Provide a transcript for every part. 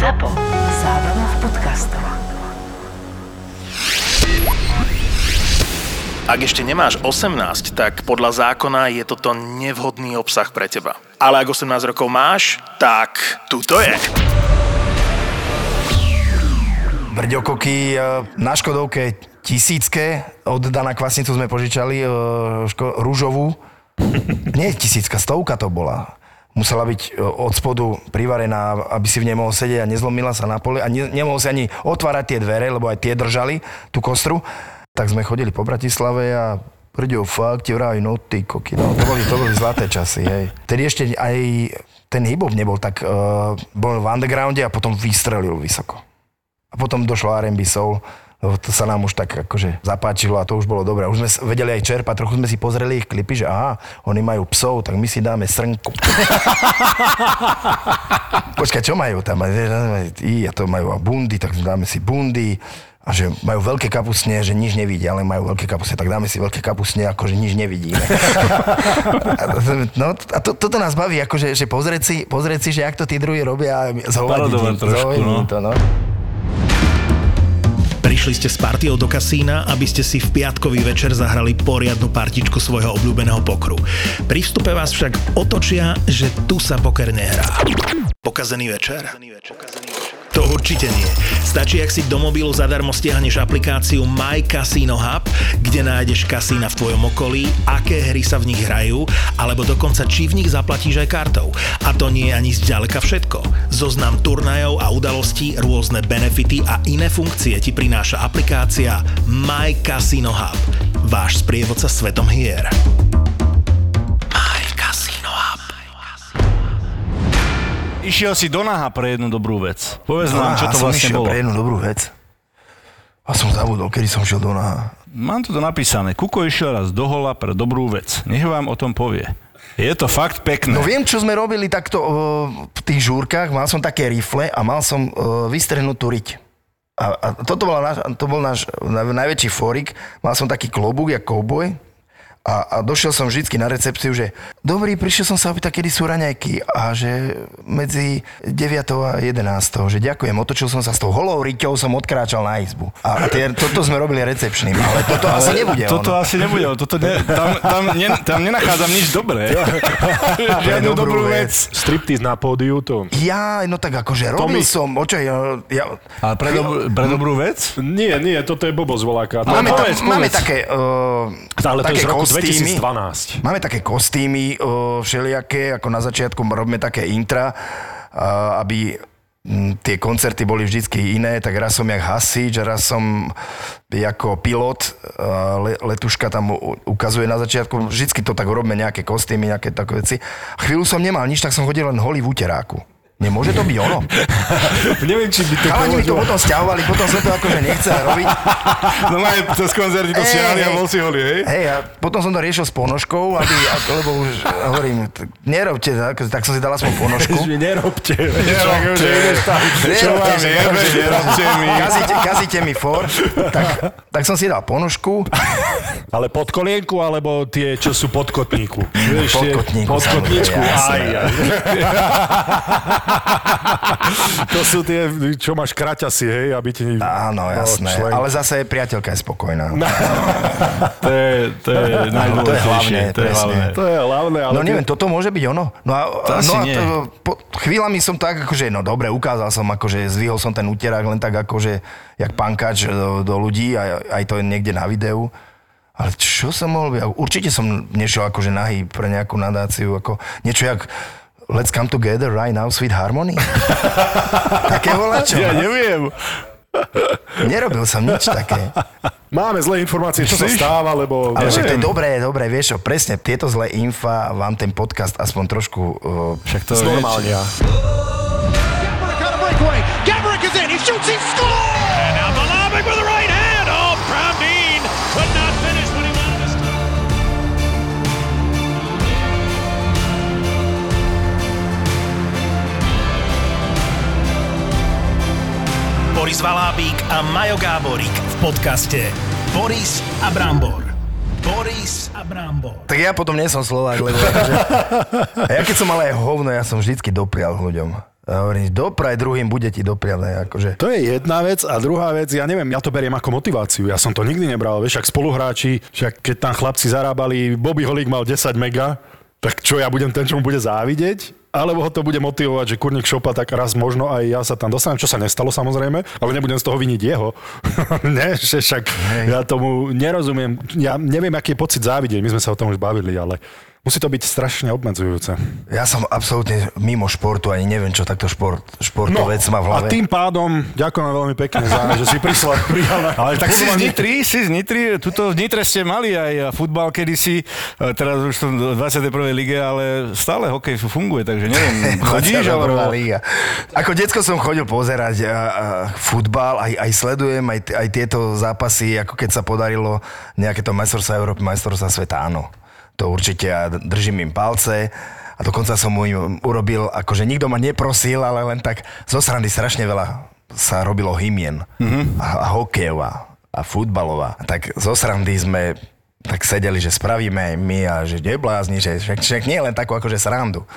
ZAPO. Zábrná v podcastov. Ak ešte nemáš 18, tak podľa zákona je toto nevhodný obsah pre teba. Ale ak 18 rokov máš, tak tu to je. Brďokoky e, na Škodovke tisícke, od Dana Kvasnicu sme požičali e, ško- rúžovú. Nie tisícka, stovka to bola. Musela byť e, od spodu privarená, aby si v nej mohol sedieť a nezlomila sa na pole a ne, nemohol si ani otvárať tie dvere, lebo aj tie držali tú kostru. Tak sme chodili po Bratislave a Brďo, fakt, ti vraj, no ty koky, no to boli, to boli zlaté časy, hej. Tedy ešte aj ten hip nebol tak, uh, bol v undergrounde a potom vystrelil vysoko. A potom došlo R&B Soul, lebo to sa nám už tak akože zapáčilo a to už bolo dobré. Už sme vedeli aj čerpať, trochu sme si pozreli ich klipy, že aha, oni majú psov, tak my si dáme srnku. Počkaj, čo majú tam? I, a to majú a bundy, tak dáme si bundy. A že majú veľké kapusne, že nič nevidia, ale majú veľké kapusne, tak dáme si veľké kapusne, ako že nič nevidíme. no, a to, toto nás baví, akože, že pozrieť si, pozrieť si, že jak to tí druhí robia Parodovať im- trošku, no. to, no. Prišli ste s partiou do kasína, aby ste si v piatkový večer zahrali poriadnu partičku svojho obľúbeného pokru. Pri vstupe vás však otočia, že tu sa poker nehrá. Pokazený večer? To určite nie. Stačí, ak si do mobilu zadarmo stiahneš aplikáciu My Casino Hub, kde nájdeš kasína v tvojom okolí, aké hry sa v nich hrajú, alebo dokonca či v nich zaplatíš aj kartou. A to nie je ani zďaleka všetko. Zoznam turnajov a udalostí, rôzne benefity a iné funkcie ti prináša aplikácia My Casino Hub. Váš sprievodca svetom hier. Išiel si do naha pre jednu dobrú vec. Povedz nám, čo to vlastne bolo. pre jednu dobrú vec. A som zabudol, kedy som šiel do naha. Mám to tu napísané. Kuko išiel raz do hola pre dobrú vec. Nech vám o tom povie. Je to fakt pekné. No viem, čo sme robili takto uh, v tých žúrkach. Mal som také rifle a mal som uh, vystrehnutú riť. A, a toto bola náš, to bol náš naj- najväčší fórik. Mal som taký klobúk, jak kouboj. A, a došiel som vždycky na recepciu, že dobrý, prišiel som sa opýtať, kedy sú raňajky. A že medzi 9 a 11. Že ďakujem, otočil som sa s tou holou riťou, som odkráčal na izbu. A, a tie, toto sme robili recepčným, ale toto asi nebude Toto ono. asi nebude. Toto ne, tam, tam, ne, tam nenachádzam nič dobré. Žiadnu dobrú vec. vec. Striptease na pódiu, to... Ja, no tak akože robil mi- som, očaj, ja, ja, Ale pre, dobrú, pre dobrú vec? Nie, nie, toto je blbosť voláka. To- Máme, ta, máme také, uh, Ale to je také z roku kostýmy. 2012. Máme také kostýmy uh, všelijaké, ako na začiatku robíme také intra, aby tie koncerty boli vždycky iné, tak raz som jak hasič, raz som ako pilot, le, letuška tam ukazuje na začiatku, vždycky to tak robíme nejaké kostýmy, nejaké také veci. Chvíľu som nemal nič, tak som chodil len holý v uteráku. Nemôže to byť ono. Neviem, či by to Chalani mi to potom stiahovali, potom som to akože nechcel robiť. No maj, cez koncerty to stiahli a bol si holý, hej? Hej, a potom som to riešil s ponožkou, aby, lebo už hovorím, nerobte, tak, tak som si dal aspoň ponožku. Nerobte. Nerobte. Nerobte mi. Kazíte, kazíte mi for, tak, tak som si dal ponožku. Ale pod kolienku, alebo tie, čo sú pod kotníku? Tie- kotníku, Pod kotníčku. Aj, aj. to sú tie, čo máš kraťasy, hej, aby ti... Áno, no, jasné. člen- Ale zase priateľka je spokojná. To je, to je to je najdôležitejšie. To je hlavné. To je hlavné, ale... No neviem, toto môže byť ono. No a, To no a to, po, chvíľami som tak, akože, no dobre, ukázal som, akože zvihol som ten úterák len tak, akože, jak pankač do, do ľudí, aj, aj to je niekde na videu. Ale čo som mohol byť? Určite som nešiel akože nahý pre nejakú nadáciu, ako niečo jak Let's come together right now, sweet harmony. Také volačo. Ja neviem. Nerobil som nič také. Máme zlé informácie, čo sa stáva, lebo... Ale že to je dobré, dobré, vieš čo, presne tieto zlé infa vám ten podcast aspoň trošku... Uh, Však to je... Znormálnia. Gabrick is in. He shoots. He scores. Boris Valábík a Majo Gáborík v podcaste Boris a Brambor. Boris a Brambor. Tak ja potom nie som Slovák, lebo a ja keď som mal aj hovno, ja som vždycky doprial ľuďom. Ja hovorím, dopraj druhým, bude ti dopriané. Akože. To je jedna vec a druhá vec, ja neviem, ja to beriem ako motiváciu. Ja som to nikdy nebral, vieš, ak spoluhráči, však keď tam chlapci zarábali, Bobby Holík mal 10 mega, tak čo ja budem ten, čo mu bude závidieť? Alebo ho to bude motivovať, že kurník šopa, tak raz možno aj ja sa tam dostanem, čo sa nestalo samozrejme, ale nebudem z toho viniť jeho. ne, že však ja tomu nerozumiem. Ja neviem, aký je pocit závidieť, my sme sa o tom už bavili, ale musí to byť strašne obmedzujúce. Ja som absolútne mimo športu, ani neviem, čo takto šport, športovec má v hlave. No, a tým pádom ďakujem veľmi pekne za, že si prišla. prijala. Ale tak si z Nitry, si z Nitry, tuto v Nitre ste mali aj futbal kedysi, e, teraz už som v 21. lige, ale stále hokej funguje, takže neviem, chodíš, 21. alebo... Liga. Ako decko som chodil pozerať a, a, futbal, aj, aj sledujem aj, aj tieto zápasy, ako keď sa podarilo nejaké to majstrovstvá Európy, majstrovstvá sveta, áno. To určite a držím im palce. A dokonca som mu im urobil, akože nikto ma neprosil, ale len tak zo srandy strašne veľa sa robilo hymien mm-hmm. a, a hokejová a futbalová. Tak zo srandy sme tak sedeli, že spravíme aj my a že neblázni, že však, však nie len takú akože srandu.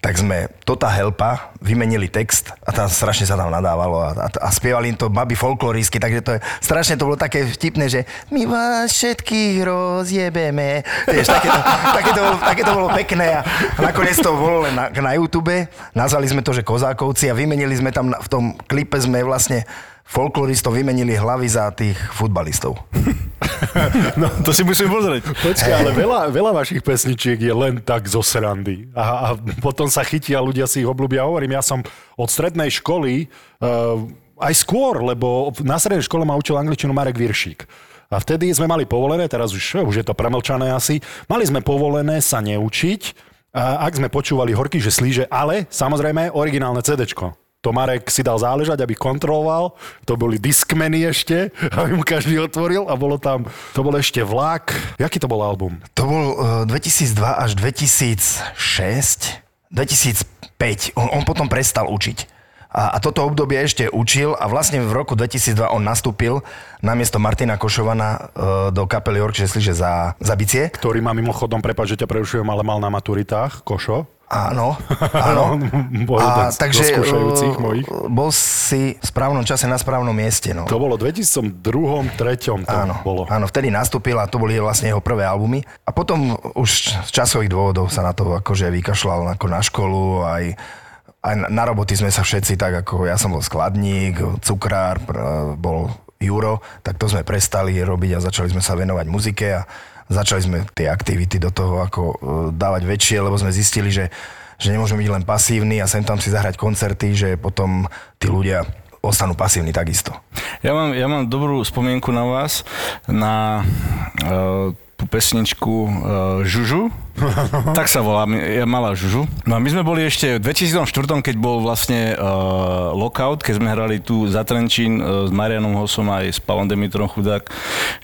Tak sme Tota Helpa vymenili text a tam strašne sa tam nadávalo a, a, a spievali im to baby folklorísky, takže to je, strašne to bolo také vtipné, že my vás všetkých rozjebeme. Vieš, také, to, také, to bolo, také to bolo pekné a nakoniec to bolo len na, na YouTube. Nazvali sme to, že Kozákovci a vymenili sme tam v tom klipe sme vlastne folkloristov vymenili hlavy za tých futbalistov. No, to si musím pozrieť. Počkaj, ale veľa, veľa vašich pesničiek je len tak zo srandy. A, a potom sa chytia, ľudia si ich obľúbia. Hovorím, ja som od strednej školy, uh, aj skôr, lebo na strednej škole ma učil angličtinu Marek Viršík. A vtedy sme mali povolené, teraz už, už je to premlčané asi, mali sme povolené sa neučiť, a ak sme počúvali horky, že slíže, ale samozrejme originálne CDčko. To Marek si dal záležať, aby kontroloval. To boli diskmeny ešte, aby mu každý otvoril a bolo tam, to bol ešte vlak. Jaký to bol album? To bol uh, 2002 až 2006, 2005. On, on potom prestal učiť. A, a toto obdobie ešte učil a vlastne v roku 2002 on nastúpil namiesto Martina Košovana uh, do kapely Orkže Slyže za, za bicie. Ktorý má mimochodom, prepáč, že ťa prerušujem, ale mal na maturitách, Košo. Áno, áno. Bol zo skúšajúcich uh, mojich. bol si v správnom čase na správnom mieste. No. To bolo v 2002 2003 to Áno, bolo. áno, vtedy nastúpil a to boli vlastne jeho prvé albumy. A potom už z časových dôvodov sa na to akože vykašľal ako na školu, aj, aj na- roboty sme sa všetci tak, ako ja som bol skladník, cukrár, bol Juro, tak to sme prestali robiť a začali sme sa venovať muzike a začali sme tie aktivity do toho ako e, dávať väčšie, lebo sme zistili, že, že nemôžeme byť len pasívni a sem tam si zahrať koncerty, že potom tí ľudia ostanú pasívni takisto. Ja mám, ja mám dobrú spomienku na vás, na uh, tú pesničku uh, Žužu. tak sa volá, ja mala Žužu. No a my sme boli ešte v 2004, keď bol vlastne uh, lockout, keď sme hrali tu za Trenčín uh, s Marianom Hosom aj s Pavlom Demitrom Chudák.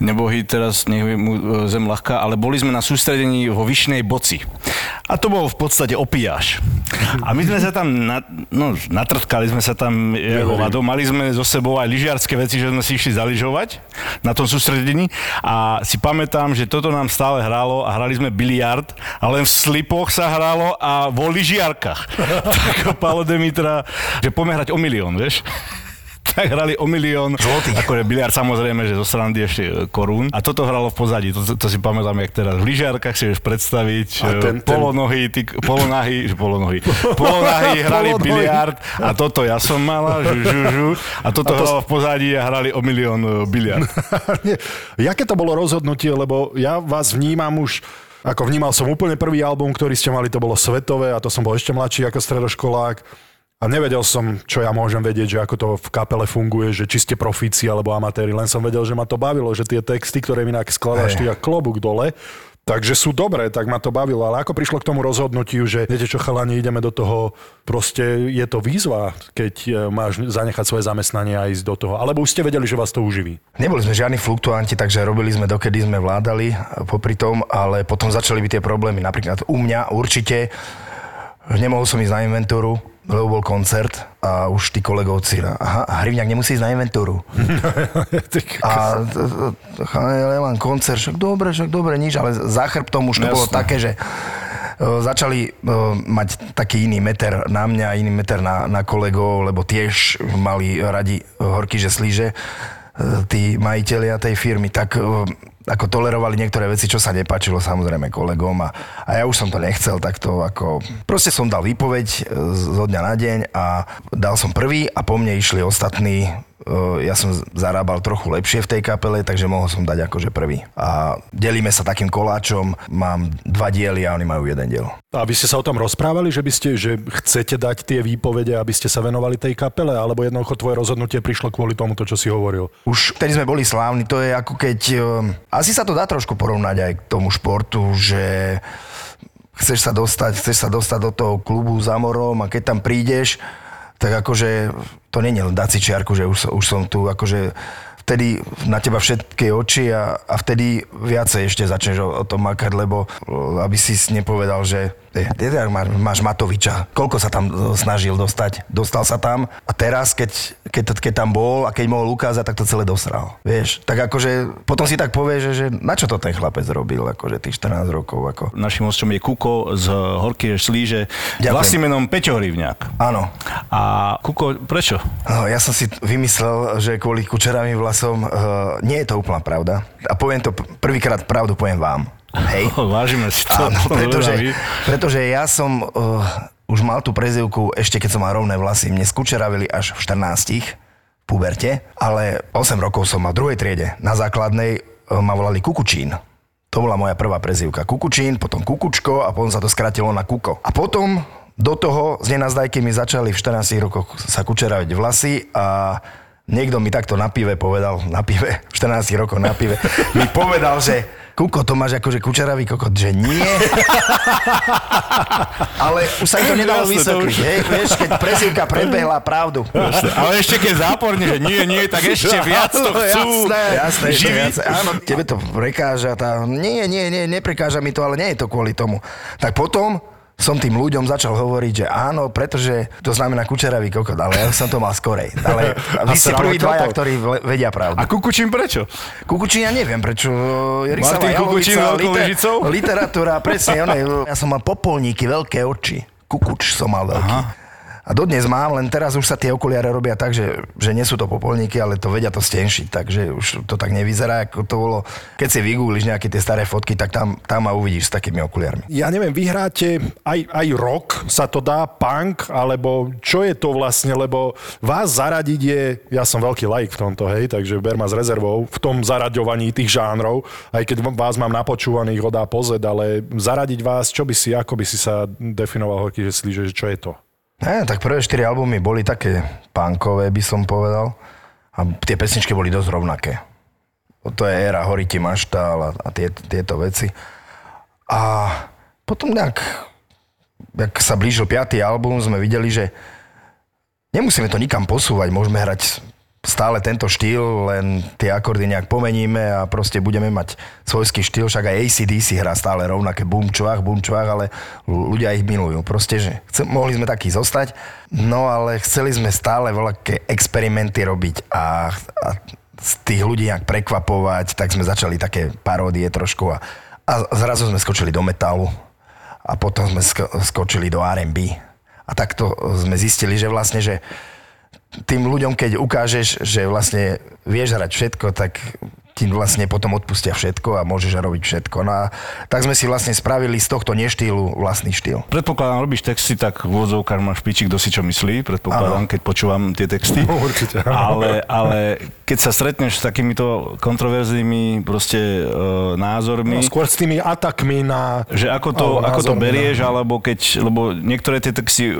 Nebohy teraz, nech mu uh, zem ľahká, ale boli sme na sústredení vo Vyšnej Boci. A to bol v podstate opijáš. A my sme sa tam, na, no, natrtkali sme sa tam ako vado. Mali sme so sebou aj lyžiarske veci, že sme si išli zaližovať na tom sústredení. A si pamätám, že toto nám stále hralo a hrali sme biliard, a len v slipoch sa hralo a vo lyžiarkách. tak Paolo Demitra, že poďme hrať o milión, vieš tak hrali o milión. Zlotých. Akože biliard samozrejme, že zo srandy ešte e, korún. A toto hralo v pozadí, to, to si pamätám, jak teraz. V lyžiarkách si vieš predstaviť, A e, ten- ten- polonohy, ty, polonahy, že polonohy, polonahy hrali Polonohy. biliard a toto ja som mala, žu, žu, žu, a toto A to- hralo v pozadí a hrali o milión e, biliard. Jaké to bolo rozhodnutie, lebo ja vás vnímam už ako vnímal som úplne prvý album, ktorý ste mali, to bolo Svetové a to som bol ešte mladší ako stredoškolák. A nevedel som, čo ja môžem vedieť, že ako to v kapele funguje, že či ste profíci alebo amatéri. Len som vedel, že ma to bavilo, že tie texty, ktoré mi inak skladáš, ty klobúk dole, takže sú dobré, tak ma to bavilo. Ale ako prišlo k tomu rozhodnutiu, že viete čo, chalani, ideme do toho, proste je to výzva, keď e, máš zanechať svoje zamestnanie a ísť do toho. Alebo už ste vedeli, že vás to uživí. Neboli sme žiadni fluktuanti, takže robili sme dokedy sme vládali a popri tom, ale potom začali byť tie problémy. Napríklad u mňa určite nemohol som ísť na inventúru, lebo bol koncert a už tí kolegovci, aha, Hrivňák nemusí ísť na inventúru. A ja mám koncert, však dobre, však dobre, nič, ale za chrbtom už to Jasné. bolo také, že začali e, mať taký iný meter na mňa, iný meter na, na kolegov, lebo tiež mali radi horky, že slíže e, tí majiteľia tej firmy, tak e, ako tolerovali niektoré veci, čo sa nepáčilo samozrejme kolegom a, a ja už som to nechcel, tak to ako... Proste som dal výpoveď e, zo dňa na deň a dal som prvý a po mne išli ostatní ja som zarábal trochu lepšie v tej kapele, takže mohol som dať akože prvý. A delíme sa takým koláčom, mám dva diely a oni majú jeden diel. A vy ste sa o tom rozprávali, že by ste, že chcete dať tie výpovede, aby ste sa venovali tej kapele, alebo jednoducho tvoje rozhodnutie prišlo kvôli tomu, to, čo si hovoril? Už vtedy sme boli slávni, to je ako keď... e, Asi sa to dá trošku porovnať aj k tomu športu, že chceš sa dostať, chceš sa dostať do toho klubu za morom a keď tam prídeš, tak akože to nie je len dať si čiarku, že už, už som tu, akože vtedy na teba všetky oči a, a vtedy viacej ešte začneš o, o tom makať, lebo aby si nepovedal, že e, ty tak máš, máš Matoviča, koľko sa tam o, snažil dostať, dostal sa tam a teraz, keď, keď, keď tam bol a keď mohol ukázať, tak to celé dosral. Vieš, tak akože potom si tak povieš, že, že na čo to ten chlapec robil, akože tých 14 rokov, ako. Našim hostom je Kuko z Horky Slíže, Ďakujem. vlastným menom Peťo Hrivňák. Áno, A Kuko, prečo? No, ja som si vymyslel, že kvôli kučeravým vlasom uh, nie je to úplná pravda. A poviem to prvýkrát pravdu, poviem vám. Hej. Vážime si to. Áno, pretože, pretože ja som uh, už mal tú prezivku ešte keď som mal rovné vlasy. Mne skučeravili až v 14 v puberte, ale 8 rokov som mal v druhej triede. Na základnej uh, ma volali Kukučín. To bola moja prvá prezivka. Kukučín, potom Kukučko a potom sa to skratilo na Kuko. A potom do toho z nenazdajky mi začali v 14 rokoch sa kučeraviť vlasy a niekto mi takto na pive povedal, na pive, v 14 rokoch na pive, mi povedal, že Kuko, to máš akože kučeravý kokot, že nie. Ale už sa im to nedalo Jasné, to vysvetliť, už- hej, vieš, keď prezivka predbehla pravdu. Ale ešte keď záporne, že nie, nie, tak ešte viac to chcú. Jasné, ešte živiť. viac. Áno, tebe to prekáža. Tá... Nie, nie, nie, neprekáža mi to, ale nie je to kvôli tomu. Tak potom som tým ľuďom začal hovoriť, že áno, pretože to znamená kučeravý kokot, ale ja som to mal skorej. Ale vy ste prví dvaja, to? ktorí vedia pravdu. A Kukučín prečo? Kukučín, ja neviem, prečo. Rysava Martin Kukučín lyžicou? literatúra, presne. One, ja som mal popolníky, veľké oči. Kukuč som mal veľký. Aha. A dodnes mám, len teraz už sa tie okuliare robia tak, že, že nie sú to popolníky, ale to vedia to stenšiť, takže už to tak nevyzerá, ako to bolo. Keď si vygoogliš nejaké tie staré fotky, tak tam, tam ma uvidíš s takými okuliarmi. Ja neviem, vy hráte aj, aj rock, sa to dá, punk, alebo čo je to vlastne, lebo vás zaradiť je, ja som veľký laik v tomto, hej, takže ber ma s rezervou, v tom zaraďovaní tých žánrov, aj keď vás mám napočúvaných od A po Z, ale zaradiť vás, čo by si, ako by si sa definoval horky, že slíže, že čo je to? Ne, tak prvé štyri albumy boli také punkové, by som povedal. A tie pesničky boli dosť rovnaké. To je éra Horiti Maštál a, a tie, tieto veci. A potom nejak, jak sa blížil piatý album, sme videli, že nemusíme to nikam posúvať, môžeme hrať stále tento štýl, len tie akordy nejak pomeníme a proste budeme mať svojský štýl, však aj ACDC hrá stále rovnaké bum čvach, bum čvach, ale ľu- ľudia ich milujú. Proste, že chce, mohli sme takí zostať, no ale chceli sme stále veľké experimenty robiť a, a z tých ľudí nejak prekvapovať, tak sme začali také paródie trošku a, a zrazu sme skočili do metalu a potom sme sko- skočili do R&B. A takto sme zistili, že vlastne, že tým ľuďom, keď ukážeš, že vlastne vieš hrať všetko, tak ti vlastne potom odpustia všetko a môžeš robiť všetko. No a tak sme si vlastne spravili z tohto neštýlu vlastný štýl. Predpokladám, robíš texty, tak v úvodzovkách máš piči, kto si čo myslí, predpokladám, keď počúvam tie texty. No, určite. Ale, ale keď sa stretneš s takýmito kontroverznými proste e, názormi, No, skôr s tými atakmi na... že ako to, ako to názormi na- berieš, alebo keď, lebo niektoré tie texty e,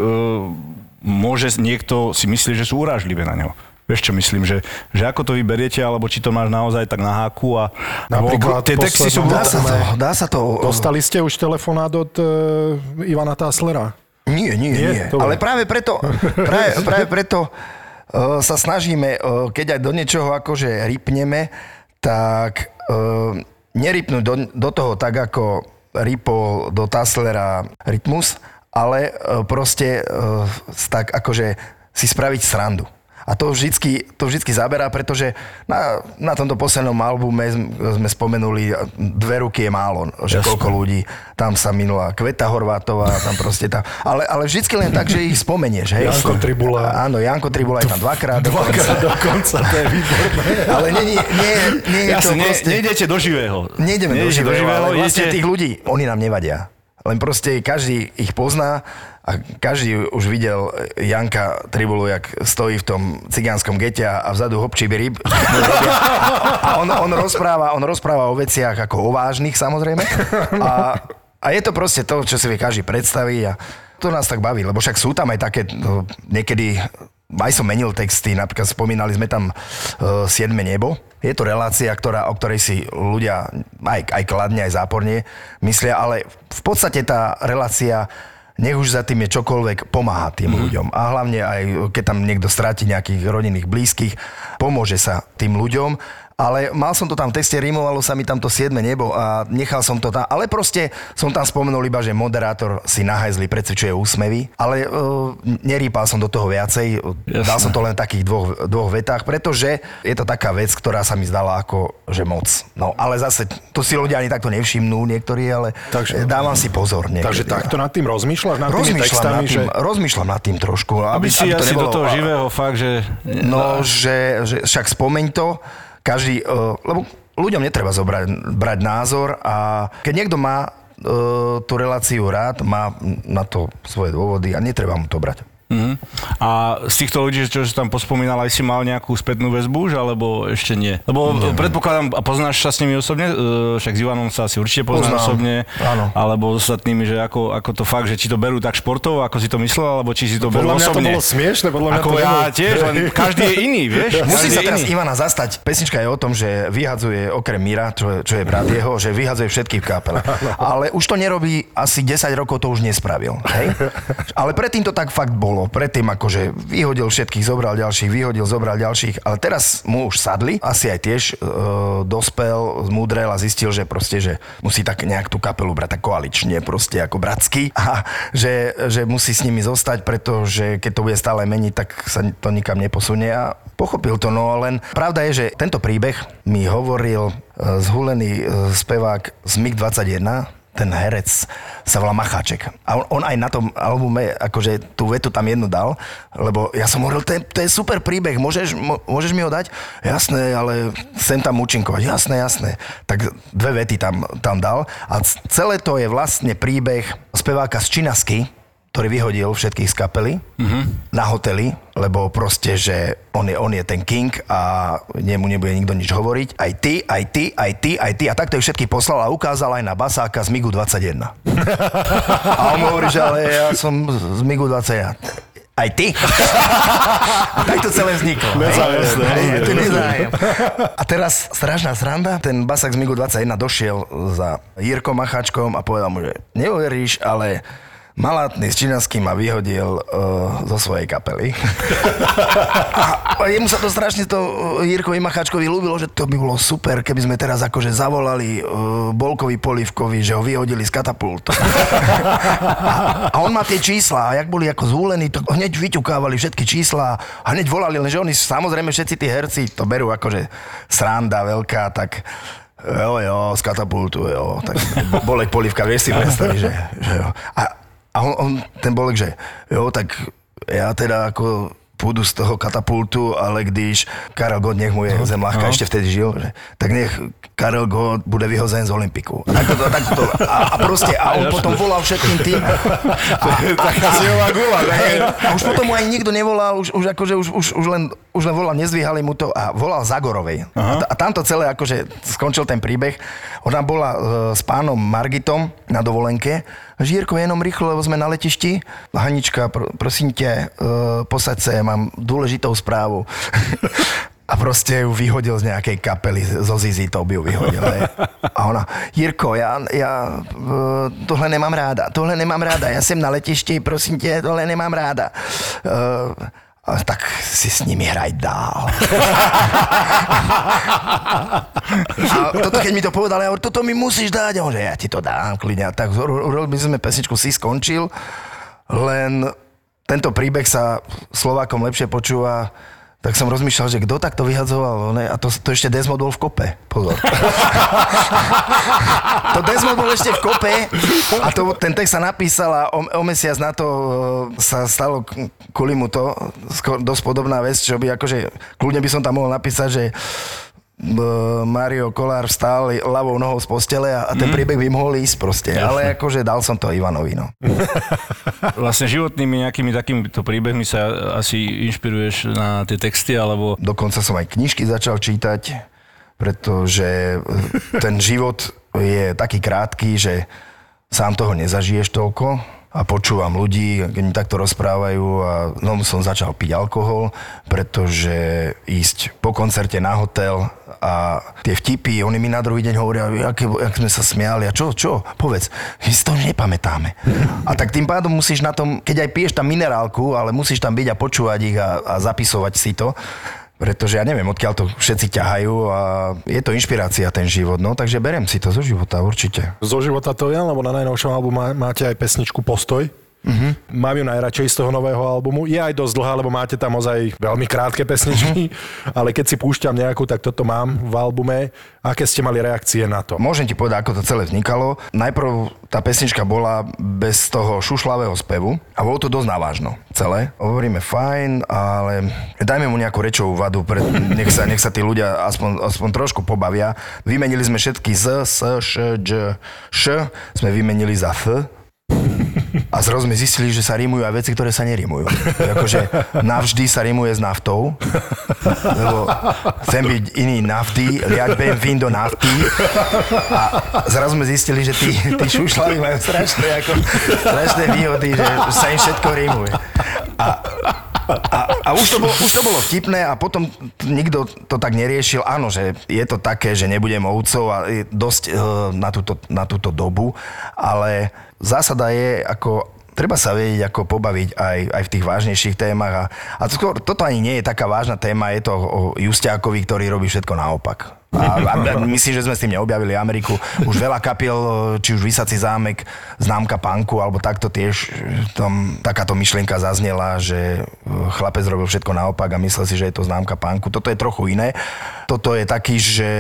môže niekto si myslí, že sú urážlivé na ňo. Vieš čo myslím, že, že ako to vyberiete, alebo či to máš naozaj tak na háku a Napríklad tie texty sú Dá sa to, dá sa to... Dostali ste už telefonát od uh, Ivana Táslera? Nie, nie, Nie? nie. Ale práve preto, práve, práve preto uh, sa snažíme, uh, keď aj do niečoho akože rypneme, tak uh, nerypnúť do, do toho tak, ako rypol do Taslera rytmus, ale uh, proste uh, tak akože si spraviť srandu. A to vždycky, to vždycky zaberá, pretože na, na tomto poslednom albume sme, sme spomenuli, dve ruky je málo, že Jasné. koľko ľudí. Tam sa minula Kveta Horvátová, tam proste tam. Ale, ale vždycky len tak, že ich spomenieš, hej? Janko Tribula. Áno, Janko Tribula je tam dvakrát. Dvakrát dokonca, to je výborné. Ale nie, nie, nie, nie je to Jasne, ne, proste... nejdete do živého. Nejdeme do Nejdete živého, ale vlastne idete- tých ľudí, oni nám nevadia. Len proste každý ich pozná a každý už videl Janka Tribulu, jak stojí v tom cigánskom gete a vzadu hopčí ryb. A on, on, rozpráva, on rozpráva o veciach ako o vážnych samozrejme. A, a je to proste to, čo si vie každý predstaviť a to nás tak baví, lebo však sú tam aj také no, niekedy aj som menil texty, napríklad spomínali sme tam uh, Siedme nebo. Je to relácia, ktorá, o ktorej si ľudia aj, aj kladne, aj záporne myslia, ale v podstate tá relácia nech už za tým je čokoľvek, pomáha tým mm. ľuďom. A hlavne aj keď tam niekto stráti nejakých rodinných blízkych, pomôže sa tým ľuďom. Ale mal som to tam v texte, rimovalo sa mi tam to siedme nebo a nechal som to tam. Ale proste som tam spomenul iba, že moderátor si nahajzli precvičuje úsmevy. Ale uh, nerýpal som do toho viacej. Jasné. Dal som to len v takých dvoch, dvoch vetách, pretože je to taká vec, ktorá sa mi zdala ako, že moc. No ale zase, to si ľudia ani takto nevšimnú niektorí, ale Takže- Takže, dávam si pozor. Niekedy. Takže takto nad tým rozmýšľaš, nad tými Rozmýšľam textami, nad, tým, že... rozmýšľam nad tým trošku. Aby si to asi do nebolo- toho živého fakt, že... No, že, že však spomeň to, každý, uh, lebo ľuďom netreba zobrať, brať názor a keď niekto má uh, tú reláciu rád, má na to svoje dôvody a netreba mu to brať. Mhm. A z týchto ľudí, čo si tam pospomínal, aj si mal nejakú spätnú väzbu už, alebo ešte nie? Lebo nie. predpokladám, a poznáš sa s nimi osobne, e, však s Ivanom sa asi určite poznáš Poznám, osobne, áno. alebo s ostatnými, že ako, ako to fakt, že či to berú tak športovo, ako si to myslel, alebo či si to berú Podľa mňa to osobne. bolo smiešne, podľa mňa ako to ja nebolo- tiež, len každý je iný, vieš? Musí sa teraz iný. Ivana zastať. Pesnička je o tom, že vyhadzuje okrem Mira, čo je, čo je brat jeho, že vyhadzuje všetkých v kapele. Ale už to nerobí, asi 10 rokov to už nespravil. Hej? Ale predtým to tak fakt bolo. Predtým akože vyhodil všetkých, zobral ďalších, vyhodil, zobral ďalších. Ale teraz mu už sadli. Asi aj tiež e, dospel, zmúdrel a zistil, že proste, že musí tak nejak tú kapelu brať tak koalične, proste ako bratsky. A že, že musí s nimi zostať, pretože keď to bude stále meniť, tak sa to nikam neposunie. A pochopil to, no len pravda je, že tento príbeh mi hovoril e, zhulený e, spevák z MiG-21, ten herec sa volá Macháček. A on, on aj na tom albume, akože tú vetu tam jednu dal, lebo ja som hovoril, to je, to je super príbeh, môžeš, môžeš mi ho dať? Jasné, ale sem tam účinkovať. Jasné, jasné. Tak dve vety tam, tam dal. A celé to je vlastne príbeh speváka z Činasky, ktorý vyhodil všetkých z kapely mm-hmm. na hoteli, lebo proste, že on je, on je ten king a nemu nebude nikto nič hovoriť. Aj ty, aj ty, aj ty, aj ty. A takto ich všetky poslal a ukázal aj na basáka z MIGu 21. a on hovorí, že ale ja som z MIGu 21. Aj ty? A tak to celé vzniklo. Nezájem. A teraz strašná sranda, ten basák z MIGu 21 došiel za Jirkom Macháčkom a povedal mu, že neuveríš, ale Malátny s Činaským ma vyhodil uh, zo svojej kapely. a, a jemu sa to strašne to uh, Jirkovi Macháčkovi ľúbilo, že to by bolo super, keby sme teraz akože zavolali uh, Bolkovi Polivkovi, že ho vyhodili z katapultu. a, a on má tie čísla a jak boli ako zúlení, to hneď vyťukávali všetky čísla a hneď volali, lenže oni samozrejme všetci tí herci to berú akože sranda veľká, tak Jo, jo, z katapultu, jo. Tak Bo- Bolek Polivka, vieš si predstaviť, že, že jo. A, a on, on, ten Bolek, že jo, tak ja teda ako pôjdu z toho katapultu, ale když Karel God, nech mu je zemláhka, ešte vtedy žil, že, tak nech Karel God bude vyhozen z Olympiku. A, tak to, tak to, a, a proste, a on potom volal všetkým tým. Taká silová gula, A už potom mu aj nikto nevolal, už, už akože už, už, už, len, už len volal, nezdvíhali mu to a volal Zagorovej. A, a tamto celé akože skončil ten príbeh. Ona bola e, s pánom Margitom na dovolenke. Žírko, jenom rýchlo, lebo sme na letišti. Hanička, pr- prosím ťa, e, posaď sa, mám dôležitou správu. A proste ju vyhodil z nejakej kapely, zo Zizi to by ju vyhodil. hej. A ona, Jirko, ja, ja e, tohle nemám ráda, tohle nemám ráda, ja sem na letišti, prosím tě, tohle nemám ráda. E, tak si s nimi hraj dál. A toto, keď mi to povedal, ja hovorím, toto mi musíš dať. A ja ti to dám, kľudne. Tak urobili sme pesničku, si skončil, len tento príbeh sa Slovákom lepšie počúva tak som rozmýšľal, že kto takto vyhadzoval, ne? a to, to ešte Desmond bol v kope, pozor. to Desmond bol ešte v kope a to, ten text sa napísal a o, o mesiac na to e, sa stalo kvôli mu to skoro dosť podobná vec, čo by akože, kľudne by som tam mohol napísať, že Mario Kolár vstal ľavou nohou z postele a, a ten príbeh by mohol ísť proste. Ale akože dal som to Ivanovi, no. Vlastne životnými nejakými takýmito príbehmi sa asi inšpiruješ na tie texty, alebo Dokonca som aj knižky začal čítať, pretože ten život je taký krátky, že sám toho nezažiješ toľko a počúvam ľudí, keď mi takto rozprávajú a no som začal piť alkohol, pretože ísť po koncerte na hotel a tie vtipy, oni mi na druhý deň hovoria, aké, jak sme sa smiali a čo, čo, povedz, my si to nepamätáme. A tak tým pádom musíš na tom, keď aj piješ tam minerálku, ale musíš tam byť a počúvať ich a, a zapisovať si to, pretože ja neviem, odkiaľ to všetci ťahajú a je to inšpirácia ten život, no takže berem si to zo života určite. Zo života to je, lebo na najnovšom albume má- máte aj pesničku Postoj. Uh-huh. Mám ju najradšej z toho nového albumu. Je aj dosť dlhá, lebo máte tam ozaj veľmi krátke pesničky, uh-huh. ale keď si púšťam nejakú, tak toto mám v albume. Aké ste mali reakcie na to? Môžem ti povedať, ako to celé vznikalo. Najprv tá pesnička bola bez toho šušlavého spevu a bolo to dosť navážno celé. Hovoríme fajn, ale dajme mu nejakú rečovú vadu, pre, nech, sa, nech sa tí ľudia aspoň, aspoň trošku pobavia. Vymenili sme všetky z, s, š, dž, š, sme vymenili za f. A zrazu sme zistili, že sa rímujú aj veci, ktoré sa nerímujú. Akože navždy sa rímuje s naftou, lebo chcem byť iný nafty, liať budem vín do nafty. A zrazu sme zistili, že tí, tí šušľaví majú strašné, ako, strašné výhody, že sa im všetko rímuje. A, a, a už, to bolo, už to bolo vtipné a potom nikto to tak neriešil. Áno, že je to také, že nebudem ovcov a dosť e, na túto, na túto dobu, ale zásada je ako treba sa vedieť, ako pobaviť aj, aj v tých vážnejších témach. A, a skôr- toto ani nie je taká vážna téma, je to o Justiákovi, ktorý robí všetko naopak. A, a, myslím, že sme s tým neobjavili Ameriku. Už veľa kapiel, či už Vysací zámek, známka panku, alebo takto tiež tam takáto myšlienka zaznela, že chlapec robil všetko naopak a myslel si, že je to známka panku. Toto je trochu iné. Toto je taký, že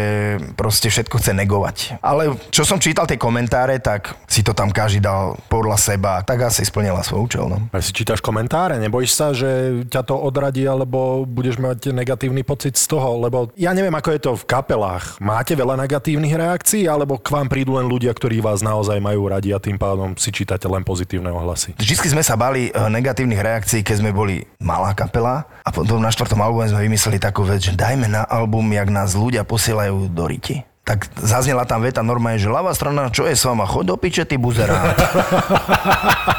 proste všetko chce negovať. Ale čo som čítal tie komentáre, tak si to tam každý dal podľa seba. Tak asi splnila svoj účel. No. A si čítaš komentáre, nebojíš sa, že ťa to odradí, alebo budeš mať negatívny pocit z toho, lebo ja neviem, ako je to v kapelách. Máte veľa negatívnych reakcií, alebo k vám prídu len ľudia, ktorí vás naozaj majú radi a tým pádom si čítate len pozitívne ohlasy? Vždycky sme sa bali eh, negatívnych reakcií, keď sme boli malá kapela a potom na štvrtom albume sme vymysleli takú vec, že dajme na album, jak nás ľudia posielajú do riti. Tak zaznela tam veta normálne, že ľavá strana, čo je s vama, choď do piče, ty buzerá.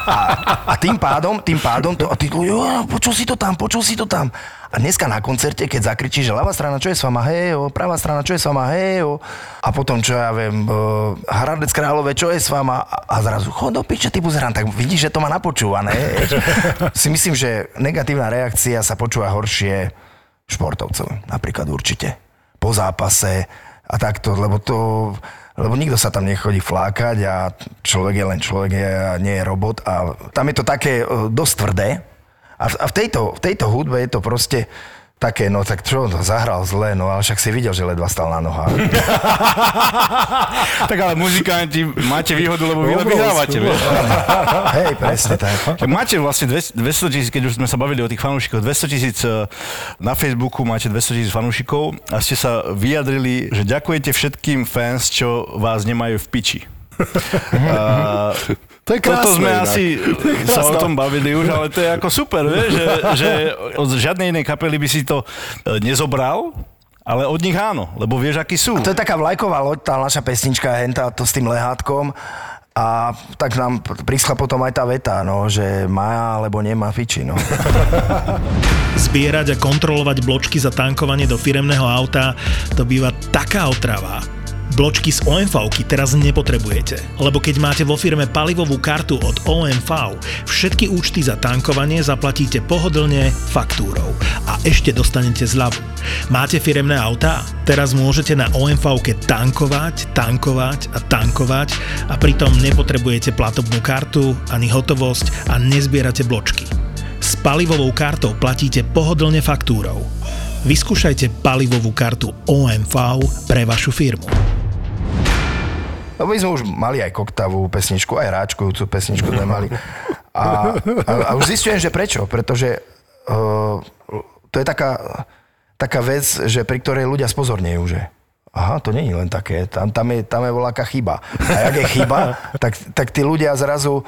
A, a tým pádom, tým pádom, to, a ty, jo, počul si to tam, počul si to tam. A dneska na koncerte, keď zakričí, že ľavá strana, čo je s vama, hejo, pravá strana, čo je s vama, hejo. A potom, čo ja viem, uh, Hradec Králové, čo je s vama. A, a zrazu, chod do piče, ty buzerán, tak vidíš, že to má napočúvané. si myslím, že negatívna reakcia sa počúva horšie športovcov, napríklad určite. Po zápase a takto, lebo to lebo nikto sa tam nechodí flákať a človek je len človek a nie je robot a tam je to také e, dosť tvrdé. A v, a v, tejto, v tejto hudbe je to proste také, no tak čo, no, zahral zle, no ale však si videl, že ledva stal na nohách. tak ale muzikanti máte výhodu, lebo vy vyhrávate. Hej, presne tak. Máte vlastne 200 tisíc, keď už sme sa bavili o tých fanúšikoch, 200 tisíc eh, na Facebooku, máte 200 tisíc fanúšikov a ste sa vyjadrili, že ďakujete všetkým fans, čo vás nemajú v piči. A To je toto krásne sme inak. asi sa o tom bavili už, ale to je ako super, vieš, že, že od žiadnej inej kapely by si to eh, nezobral, ale od nich áno, lebo vieš, akí sú. To je taká vlajková loď, tá naša pesnička, henta, to s tým lehátkom. A tak nám prišla potom aj tá veta, no, že má alebo nemá fiči, no. Zbierať a kontrolovať bločky za tankovanie do firemného auta, to býva taká otrava. Bločky z omv teraz nepotrebujete, lebo keď máte vo firme palivovú kartu od OMV, všetky účty za tankovanie zaplatíte pohodlne faktúrou a ešte dostanete zľavu. Máte firemné autá? Teraz môžete na omv tankovať, tankovať a tankovať a pritom nepotrebujete platobnú kartu ani hotovosť a nezbierate bločky. S palivovou kartou platíte pohodlne faktúrou. Vyskúšajte palivovú kartu OMV pre vašu firmu. Lebo my sme už mali aj koktavú pesničku, aj ráčkujúcu pesničku sme mali. A, a, a už zistujem, že prečo. Pretože uh, to je taká, taká vec, že pri ktorej ľudia spozornejú, že aha, to je len také, tam, tam, je, tam je voľaká chyba. A jak je chyba, tak, tak tí ľudia zrazu,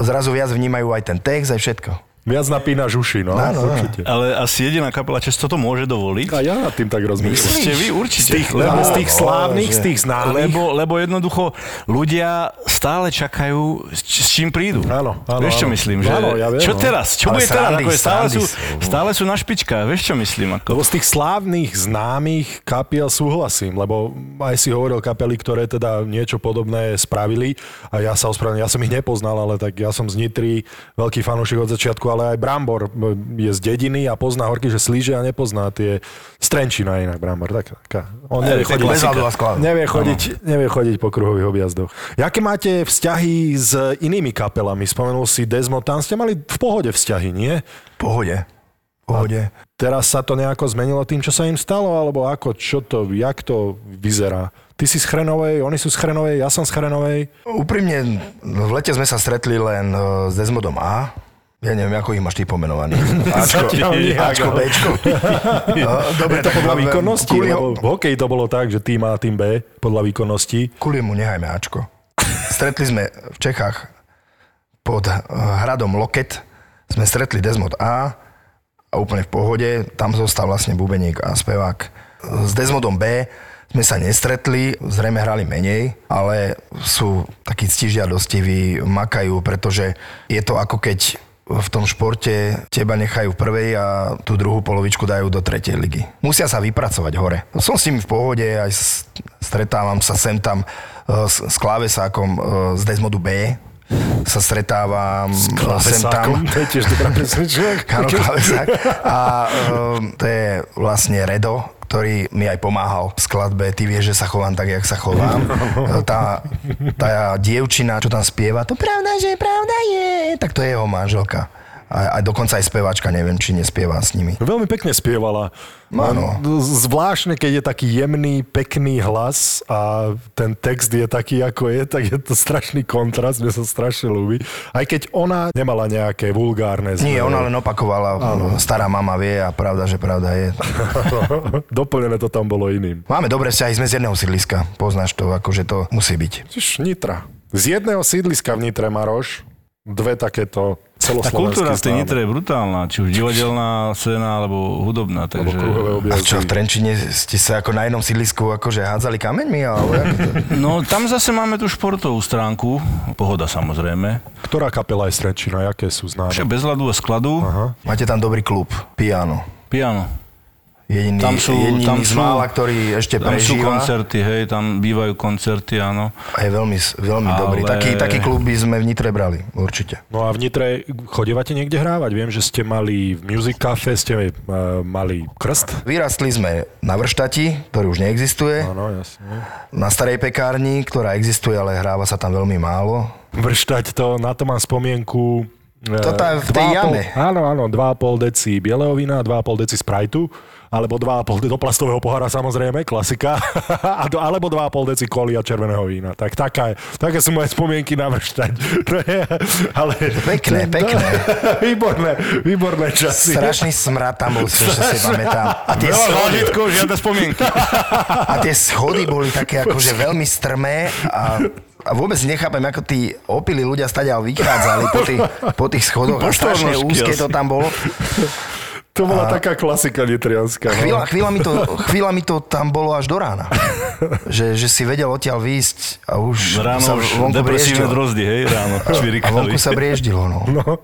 zrazu viac vnímajú aj ten text, aj všetko. Viac napínaš uši, no, Áno, určite. Ale asi jediná kapela Čes toto môže dovoliť. A ja nad tým tak rozmýšľam. Ste vy Z určite. tých, lebo z tých slávnych, že- z tých známych. Lebo, lebo jednoducho ľudia stále čakajú, s, s čím prídu. Áno, áno, Vieš, čo áno. myslím? Že, Áno, ja viem, čo no. teraz? Čo bude teraz? Ako je, stále, sú. stále sú na špičkách. Vieš, čo myslím? Ako... Lebo z tých slávnych, známych kapiel súhlasím, lebo aj si hovoril kapely, ktoré teda niečo podobné spravili a ja sa ospravedlňujem, ja som ich nepoznal, ale tak ja som z Nitry, veľký fanúšik od začiatku, ale aj Brambor je z dediny a pozná horky, že slíže a nepozná tie Strenčina inak Brambor. Tak, taká. On nevie to je chodiť, a nevie, chodiť, nevie chodiť po kruhových objazdoch. Jaké máte vzťahy s inými kapelami? Spomenul si Desmond, tam ste mali v pohode vzťahy, nie? Pohode. Pohode. Teraz sa to nejako zmenilo tým, čo sa im stalo, alebo ako, čo to, jak to vyzerá? Ty si z Chrenovej, oni sú z Chrenovej, ja som z Chrenovej. Úprimne, v lete sme sa stretli len eh, s Desmodom A. Ja neviem, ako ich máš ty pomenovaný. Ačko, Ačko, Bčko. No, Dobre, To podľa výkonnosti, lebo v hokeji to bolo tak, že tým A, tým B, podľa výkonnosti. kvôli mu nehajme Ačko. Stretli sme v Čechách pod eh, hradom Loket. Sme stretli Desmod A a úplne v pohode. Tam zostal vlastne bubeník a spevák. S Desmodom B sme sa nestretli, zrejme hrali menej, ale sú takí ctižiadostiví, makajú, pretože je to ako keď v tom športe teba nechajú v prvej a tú druhú polovičku dajú do tretej ligy. Musia sa vypracovať hore. Som s nimi v pohode, aj s- stretávam sa sem tam eh, s, s klávesákom eh, z Desmodu B, sa stretávam eh, sem tam. To je tiež dobrá. A um, to je vlastne Redo, ktorý mi aj pomáhal v skladbe. Ty vieš, že sa chovám tak, jak sa chovám. Tá, tá dievčina, čo tam spieva, to pravda, že pravda je, tak to je jeho manželka. A, a dokonca aj speváčka, neviem, či nespieva s nimi. Veľmi pekne spievala. Áno. Zvláštne, keď je taký jemný, pekný hlas a ten text je taký, ako je, tak je to strašný kontrast, mne sa strašne ľúbi. Aj keď ona nemala nejaké vulgárne Nie, zmeny. ona len opakovala, stará mama vie a pravda, že pravda je. Doplnené to tam bolo iným. Máme dobré vzťahy, sme z jedného sídliska, poznáš to, akože to musí byť. Čiž Nitra. Z jedného sídliska v Nitre, Maroš, dve takéto Tá kultúra v tej. Nitre je brutálna, či už divadelná scéna, alebo hudobná. Takže... A čo, v Trenčine ste sa ako na jednom sídlisku akože hádzali kameňmi? Alebo to? No tam zase máme tú športovú stránku, pohoda samozrejme. Ktorá kapela je Strenčina? Jaké sú známe? Však bez ľadu a skladu, Aha. Máte tam dobrý klub, Piano. piano. Jediný, Tam sú, jediný tam z sú, mála, ktorý ešte tam sú prežíva. koncerty, hej, tam bývajú koncerty, áno. A je veľmi, veľmi Ale- dobrý. Taký, taký klub by sme v Nitre brali, určite. No a v Nitre chodevate niekde hrávať? Viem, že ste mali v Music Cafe, ste uh, mali krst. Vyrastli sme na Vrštati, ktorý už neexistuje. Áno, jasne. Na starej pekárni, ktorá existuje, ale hráva sa tam veľmi málo. Vrštať to, na to mám spomienku. To tá v tej 2,5 jame. Áno, áno, 2,5 deci bieleho vína, 2,5 deci Sprite'u, alebo 2,5 do plastového pohára samozrejme, klasika, a do, alebo 2,5 deci koli a červeného vína. Tak taká, také sú moje spomienky na vrštať. Ale... Pekné, pekné. výborné, výborné časy. Strašný smrad tam bol, čo si pamätám. A tie, Veľa schody, žiadne spomienky. a tie schody boli také akože veľmi strmé a a vôbec nechápem, ako tí opili ľudia stadiaľ vychádzali po tých, po tých schodoch a strašne úzke to tam bolo. To bola taká klasika nitrianská. No. Chvíľa, chvíľa, mi to, chvíľa mi to tam bolo až do rána. Že, že si vedel odtiaľ výjsť a už Ráno sa už vonku depresívne drozdy, hej, ráno A čvirikali. vonku sa brieždilo, no. No,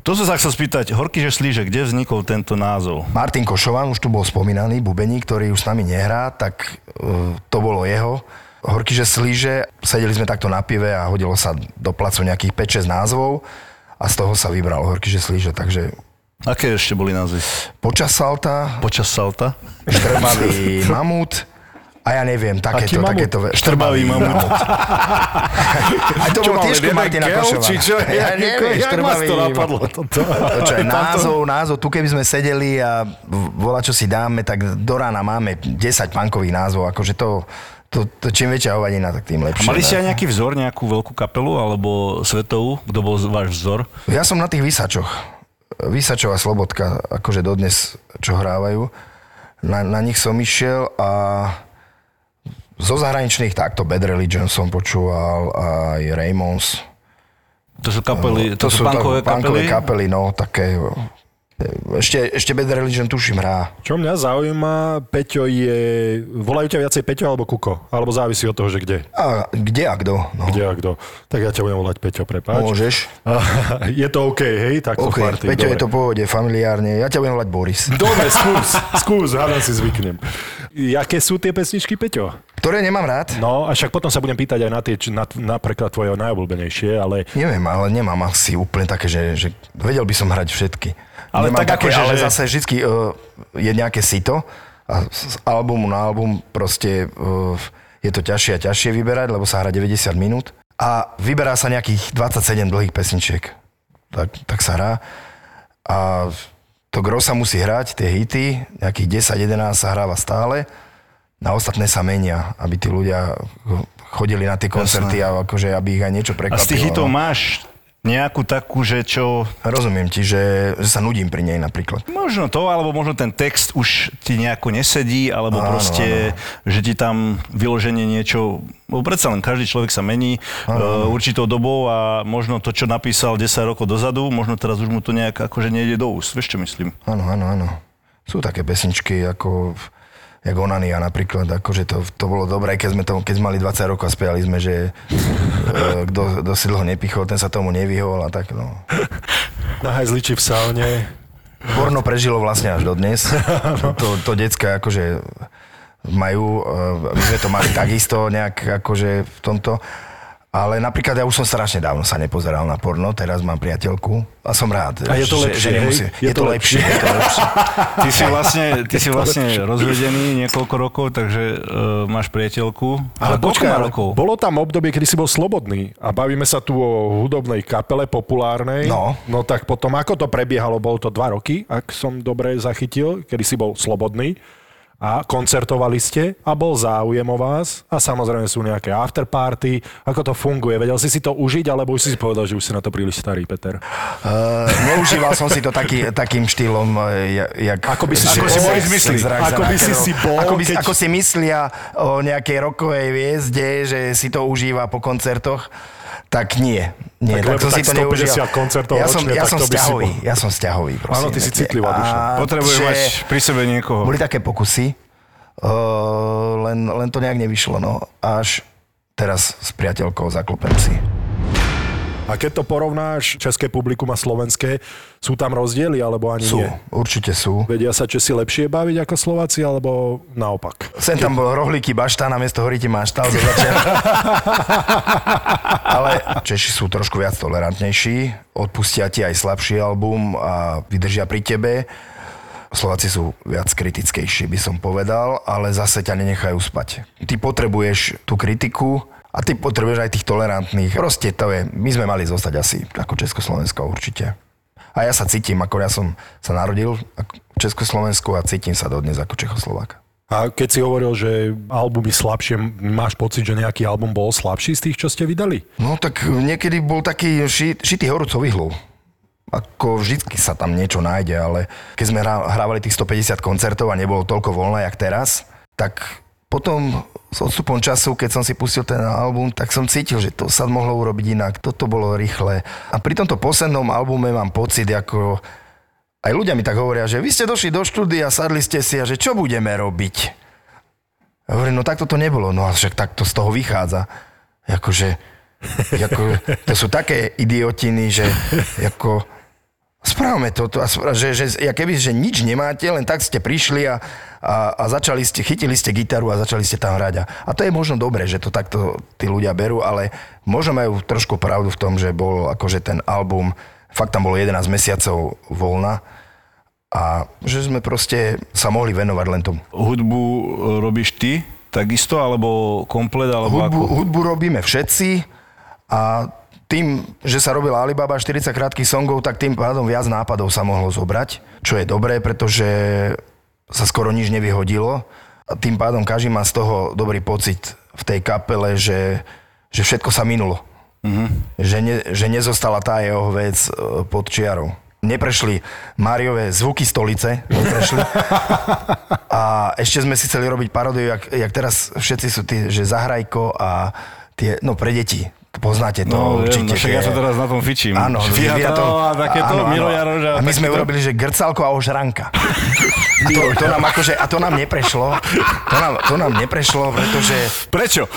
To som sa chcel spýtať, Horky, že slíže, kde vznikol tento názov? Martin Košovan, už tu bol spomínaný, bubeník, ktorý už s nami nehrá, tak uh, to bolo jeho. Horky, že slíže, sedeli sme takto na pive a hodilo sa do placu nejakých 5-6 názvov a z toho sa vybral Horky, že slíže, takže Aké ešte boli názvy? počas salta, Počas salta? štrbavý mamut A ja neviem, takéto, takéto... Štrbavý mamut. Aj to Čo bol mal, tiež Martina gel, Košova. či čo? Ja neviem, jak vás štrbavý to napadlo? Toto? Čo aj názov, názov, tu keby sme sedeli a volá, čo si dáme, tak do rána máme 10 punkových názvov, akože to, to, to čím väčšia hovadina, tak tým A lepšie. mali ste aj nejaký vzor, nejakú veľkú kapelu alebo svetovú? Kto bol váš vzor? Ja som na tých vysačoch. Vysačov a Slobodka, akože dodnes, čo hrávajú. Na, na nich som išiel a zo zahraničných takto Bad Religion som počúval, aj Raymonds. To sú kapely, to, sú tak- punkové punkové kapely? kapely, no, také... Ešte, ešte Bad Religion tuším hrá. Čo mňa zaujíma, Peťo je... Volajú ťa viacej Peťo alebo Kuko? Alebo závisí od toho, že kde? A kde a kto? No. Kde a kto? Tak ja ťa budem volať Peťo, prepáč. Môžeš. je to OK, hej? Takto OK, party, Peťo, dobre. je to pohode, familiárne. Ja ťa budem volať Boris. Dobre, skús, skús, hádam si zvyknem. Jaké sú tie pesničky, Peťo? Ktoré nemám rád? No, a však potom sa budem pýtať aj na tie, na, napríklad tvoje najobľúbenejšie, ale Neviem, ale nemám asi úplne také, že, že vedel by som hrať všetky. Ale nemám tak také, ale že- zase vždy uh, je nejaké sito a z albumu na album proste uh, je to ťažšie a ťažšie vyberať, lebo sa hrá 90 minút a vyberá sa nejakých 27 dlhých pesničiek. Tak, tak sa hrá. A to gro sa musí hrať, tie hity, nejakých 10-11 sa hráva stále. Na ostatné sa menia, aby tí ľudia chodili na tie koncerty a akože, aby ich aj niečo A prekvapilo. z tých hitov no. máš nejakú takú, že čo... Rozumiem ti, že, sa nudím pri nej napríklad. Možno to, alebo možno ten text už ti nejako nesedí, alebo Áno, proste, že ti tam vyloženie niečo... Lebo predsa len každý človek sa mení uh, určitou dobou a možno to, čo napísal 10 rokov dozadu, možno teraz už mu to nejak akože nejde do úst. Vieš, čo myslím? Áno, áno, áno. Sú také pesničky ako jak Onania napríklad, akože to, to bolo dobré, keď sme, to, keď sme mali 20 rokov a spiali sme, že e, kto, si dlho nepichol, ten sa tomu nevyhol a tak, no. na hajzliči v saune. Porno prežilo vlastne až dodnes. To, to, to decka akože majú, e, my sme to mali takisto nejak akože v tomto. Ale napríklad ja už som strašne dávno sa nepozeral na porno, teraz mám priateľku a som rád. A je to že- lepšie, že nemusí- hej? Je, to lepšie, je to lepšie. Ty si vlastne, ty si vlastne rozvedený niekoľko rokov, takže uh, máš priateľku. Ale, počkaj, ale rokov? bolo tam obdobie, kedy si bol slobodný a bavíme sa tu o hudobnej kapele populárnej. No. No tak potom, ako to prebiehalo? Bolo to dva roky, ak som dobre zachytil, kedy si bol slobodný a koncertovali ste a bol záujem o vás a samozrejme sú nejaké afterparty. Ako to funguje? Vedel si si to užiť, alebo už si si povedal, že už si na to príliš starý, Peter? Uh, neužíval som si to taký, takým štýlom, ja- jak... Ako by si si že- bol- myslí. Ako by si si bol, Ako, by, keď- ako si myslia o nejakej rokovej hviezde, že si to užíva po koncertoch, tak nie. nie Tak lebo som tak si to 150 neužíval. koncertov ja som, ročne, ja tak som by si ja som vzťahový, prosím. Áno, ty si citlivá duša. Potrebuješ mať pri sebe niekoho. Boli také pokusy, uh, len, len to nejak nevyšlo, no. Až teraz s priateľkou zaklopem si. A keď to porovnáš, české publikum a slovenské, sú tam rozdiely, alebo ani Sú, nie? určite sú. Vedia sa Česi lepšie baviť ako Slováci, alebo naopak? Sem tam bol rohlíky bašta, na miesto horíti maštal začiatku. Ale Češi sú trošku viac tolerantnejší, odpustia ti aj slabší album a vydržia pri tebe. Slováci sú viac kritickejší, by som povedal, ale zase ťa nenechajú spať. Ty potrebuješ tú kritiku a ty potrebuješ aj tých tolerantných. Proste to je, my sme mali zostať asi ako Československo určite. A ja sa cítim, ako ja som sa narodil v Československu a cítim sa dodnes ako Čechoslovák. A keď si hovoril, že albumy slabšie, máš pocit, že nejaký album bol slabší z tých, čo ste vydali? No tak niekedy bol taký ši, šitý horúcov vyhlov. Ako vždycky sa tam niečo nájde, ale keď sme hrá- hrávali tých 150 koncertov a nebolo toľko voľné, jak teraz, tak potom s odstupom času, keď som si pustil ten album, tak som cítil, že to sa mohlo urobiť inak, toto bolo rýchle. A pri tomto poslednom albume mám pocit, ako aj ľudia mi tak hovoria, že vy ste došli do štúdia, sadli ste si a že čo budeme robiť? Ja hovorím, no takto to nebolo, no a však takto z toho vychádza. Akože, ako, to sú také idiotiny, že ako, správame toto, že, že, ja keby, že nič nemáte, len tak ste prišli a, a, a začali ste, chytili ste gitaru a začali ste tam hrať. A, a to je možno dobré, že to takto tí ľudia berú, ale možno majú trošku pravdu v tom, že bol akože ten album, fakt tam bolo 11 mesiacov voľna a že sme proste sa mohli venovať len tomu. Hudbu e, robíš ty, takisto, alebo komplet, alebo Hudbu, ako? hudbu robíme všetci a tým, že sa robila Alibaba 40 krátkých songov, tak tým pádom viac nápadov sa mohlo zobrať, čo je dobré, pretože sa skoro nič nevyhodilo. A tým pádom každý má z toho dobrý pocit v tej kapele, že, že všetko sa minulo. Mm-hmm. Že, ne, že nezostala tá jeho vec e, pod čiarou. Neprešli Máriové zvuky stolice, neprešli. A ešte sme si chceli robiť paródiu, jak, jak teraz všetci sú tí, že Zahrajko a tie, no pre deti. Poznáte to No, viem, určite. no však ja sa teraz na tom fičím. Áno, Fiatov a takéto, Miro Jaroš a A my sme takéto. urobili, že grcalko a ožranka. A to, to, nám akože, a to nám neprešlo. To nám, to nám neprešlo, pretože... Prečo?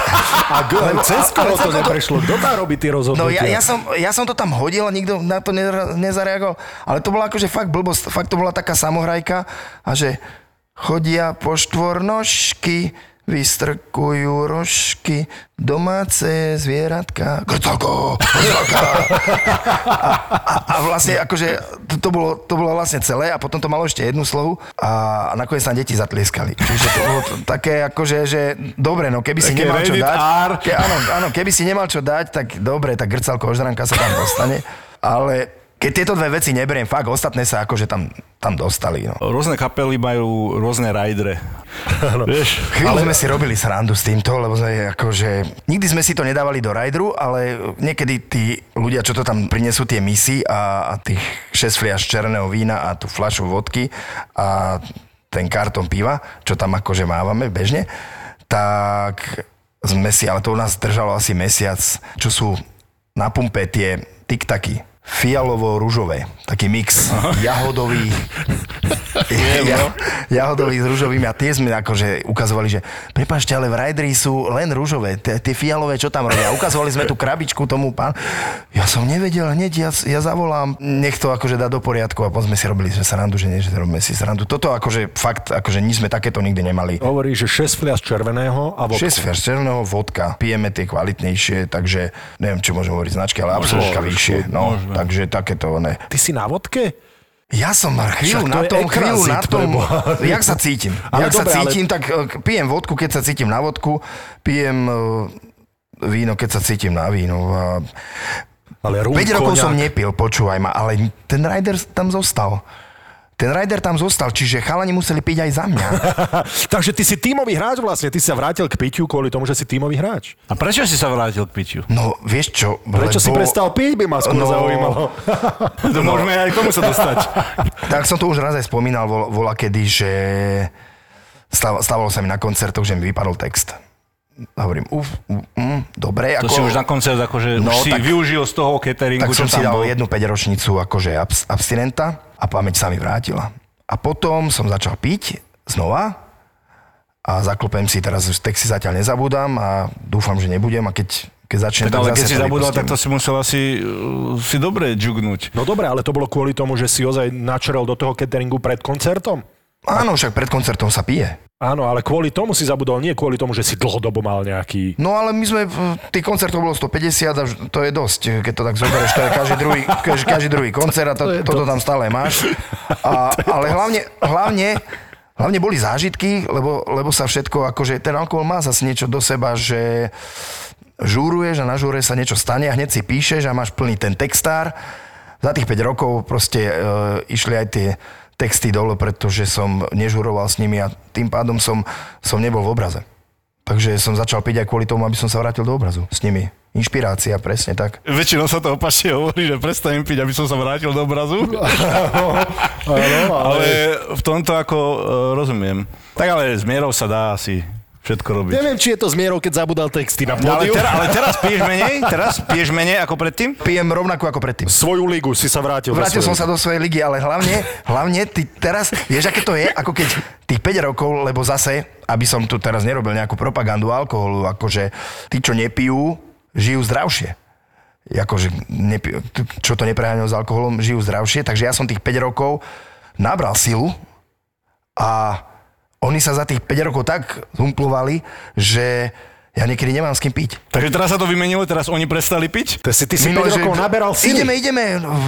A g- cez koho to neprešlo? Kto tam robí tie No rozhodnutia? ja, ja, som, ja som to tam hodil a nikto na to neza- nezareagoval. Ale to bola akože fakt blbosť. Fakt to bola taká samohrajka a že chodia po štvornožky, vystrkujú rožky, domáce zvieratka, grcalko, grcalka. A, a, a vlastne akože to, to, bolo, to bolo vlastne celé a potom to malo ešte jednu slohu a, a nakoniec sa deti zatlieskali. Čiže to bolo to, také akože, že dobre, no keby si Také nemal čo dať, ke, áno, áno, keby si nemal čo dať, tak dobre, tak grcalko ožranka sa tam dostane, ale keď tieto dve veci neberiem, fakt, ostatné sa akože tam, tam dostali, no. Rôzne kapely majú rôzne rajdre. Vieš? Chvíľu sme si robili srandu s týmto, lebo sme akože... Nikdy sme si to nedávali do rajdru, ale niekedy tí ľudia, čo to tam prinesú tie misy a, a tých 6 fliaž černého vína a tú fľašu vodky a ten karton piva, čo tam akože mávame bežne, tak sme si, ale to u nás držalo asi mesiac, čo sú na pumpe tie tiktaky fialovo-ružové, taký mix jahodový, ja, jahodový s rúžovými a tie sme akože ukazovali, že prepáčte, ale v Rajdri sú len rúžové, tie, fialové, čo tam robia. Ukazovali sme tú krabičku tomu pán. Ja som nevedel hneď, ja, ja zavolám, nech to akože dá do poriadku a potom sme si robili že srandu, že nie, že robíme si srandu. Toto akože fakt, akože nič sme takéto nikdy nemali. Hovorí, že 6 fliaž červeného a vodku. 6 fľaš červeného vodka, pijeme tie kvalitnejšie, takže neviem, či môžem hovoriť značky, ale absolútka vyššie. No, takže takéto ne. Ty si na vodke? Ja som mal chvíľu Však na tom, chvíľu na tom, preboha. jak sa cítim. Ale jak sa dobre, ale- cítim, tak e, pijem vodku, keď sa cítim na vodku, pijem e, víno, keď sa cítim na víno. A Ale rum, 5 rokov koniak. som nepil, počúvaj ma, ale ten rider tam zostal. Ten rider tam zostal, čiže chalani museli piť aj za mňa. Takže ty si tímový hráč vlastne, ty si sa vrátil k piťu kvôli tomu, že si tímový hráč. A prečo si sa vrátil k piťu? No, vieš čo? Prečo si lebo- prestal piť, by ma skôr No. zaujímalo. To môžeme aj k tomu sa dostať. Tak som to už raz aj spomínal, vol, vola kedy, že stávalo sa mi na koncertoch, že mi vypadol text. Hovorím, uf, uf, mm, dobre. To si už na koncert akože No, už si tak- využil z toho cateringu, Tak čo som si dal bol. jednu 5 ročnicu akože abs, abstinenta a pamäť sa mi vrátila. A potom som začal piť znova a zaklopem si, teraz texty zatiaľ nezabúdam a dúfam, že nebudem a keď, keď začnem, Tak ale keď si to zabudol, tak to si musel asi uh, si dobre džugnúť. No dobre, ale to bolo kvôli tomu, že si ozaj načrel do toho cateringu pred koncertom? Áno, však pred koncertom sa pije. Áno, ale kvôli tomu si zabudol, nie kvôli tomu, že si dlhodobo mal nejaký... No ale my sme, tých koncertov bolo 150 a to je dosť, keď to tak zoberieš, to je každý druhý, každý, druhý koncert a to, toto tam stále máš. A, ale hlavne, hlavne, hlavne boli zážitky, lebo, lebo sa všetko, akože ten alkohol má zase niečo do seba, že žúruješ a na žúre sa niečo stane a hneď si píšeš a máš plný ten textár. Za tých 5 rokov proste e, išli aj tie texty dole, pretože som nežuroval s nimi a tým pádom som, som nebol v obraze. Takže som začal piť aj kvôli tomu, aby som sa vrátil do obrazu s nimi. Inšpirácia, presne tak. Väčšinou sa to opačne hovorí, že prestanem piť, aby som sa vrátil do obrazu. Ale v tomto ako uh, rozumiem. Tak ale s mierou sa dá asi všetko robiť. Neviem, či je to zmierou, keď zabudal texty na No, ale, pódiu. teraz, ale teraz piješ menej? Teraz piješ menej ako predtým? Pijem rovnako ako predtým. Svoju ligu si sa vrátil. Vrátil som sa do svojej ligy, ale hlavne, hlavne ty teraz, vieš, aké to je, ako keď tých 5 rokov, lebo zase, aby som tu teraz nerobil nejakú propagandu alkoholu, akože tí, čo nepijú, žijú zdravšie. Akože, nepijú, čo to nepreháňajú s alkoholom, žijú zdravšie, takže ja som tých 5 rokov nabral silu a oni sa za tých 5 rokov tak zumplovali, že ja niekedy nemám s kým piť. Takže teraz sa to vymenilo, teraz oni prestali piť? To si, ty si 5 Minulé, že rokov naberal sily. Ideme, ideme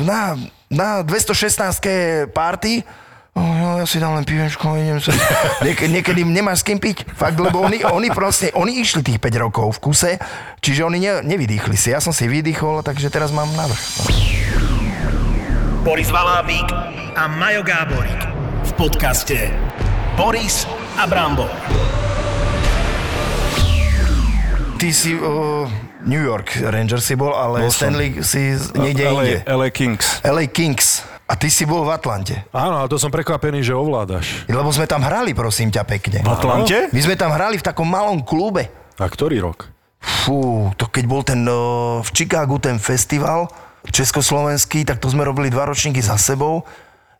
na, na 216 party Oh, no, ja si dám len pivečko, idem sa. Niek- niekedy nemáš s kým piť. Fakt, lebo oni, oni proste, oni išli tých 5 rokov v kuse, čiže oni ne, nevydýchli si. Ja som si vydýchol, takže teraz mám navrh. Boris Valábík a Majo Gáborík v podcaste Boris a Brambor. Ty si uh, New York Rangers si bol, ale Bol. Stanley si niekde LA, inde. LA Kings. LA Kings. A ty si bol v Atlante. Áno, ale to som prekvapený, že ovládaš. Lebo sme tam hrali, prosím ťa, pekne. V Atlante? My sme tam hrali v takom malom klube. A ktorý rok? Fú, to keď bol ten uh, v Chicagu ten festival československý, tak to sme robili dva ročníky za sebou.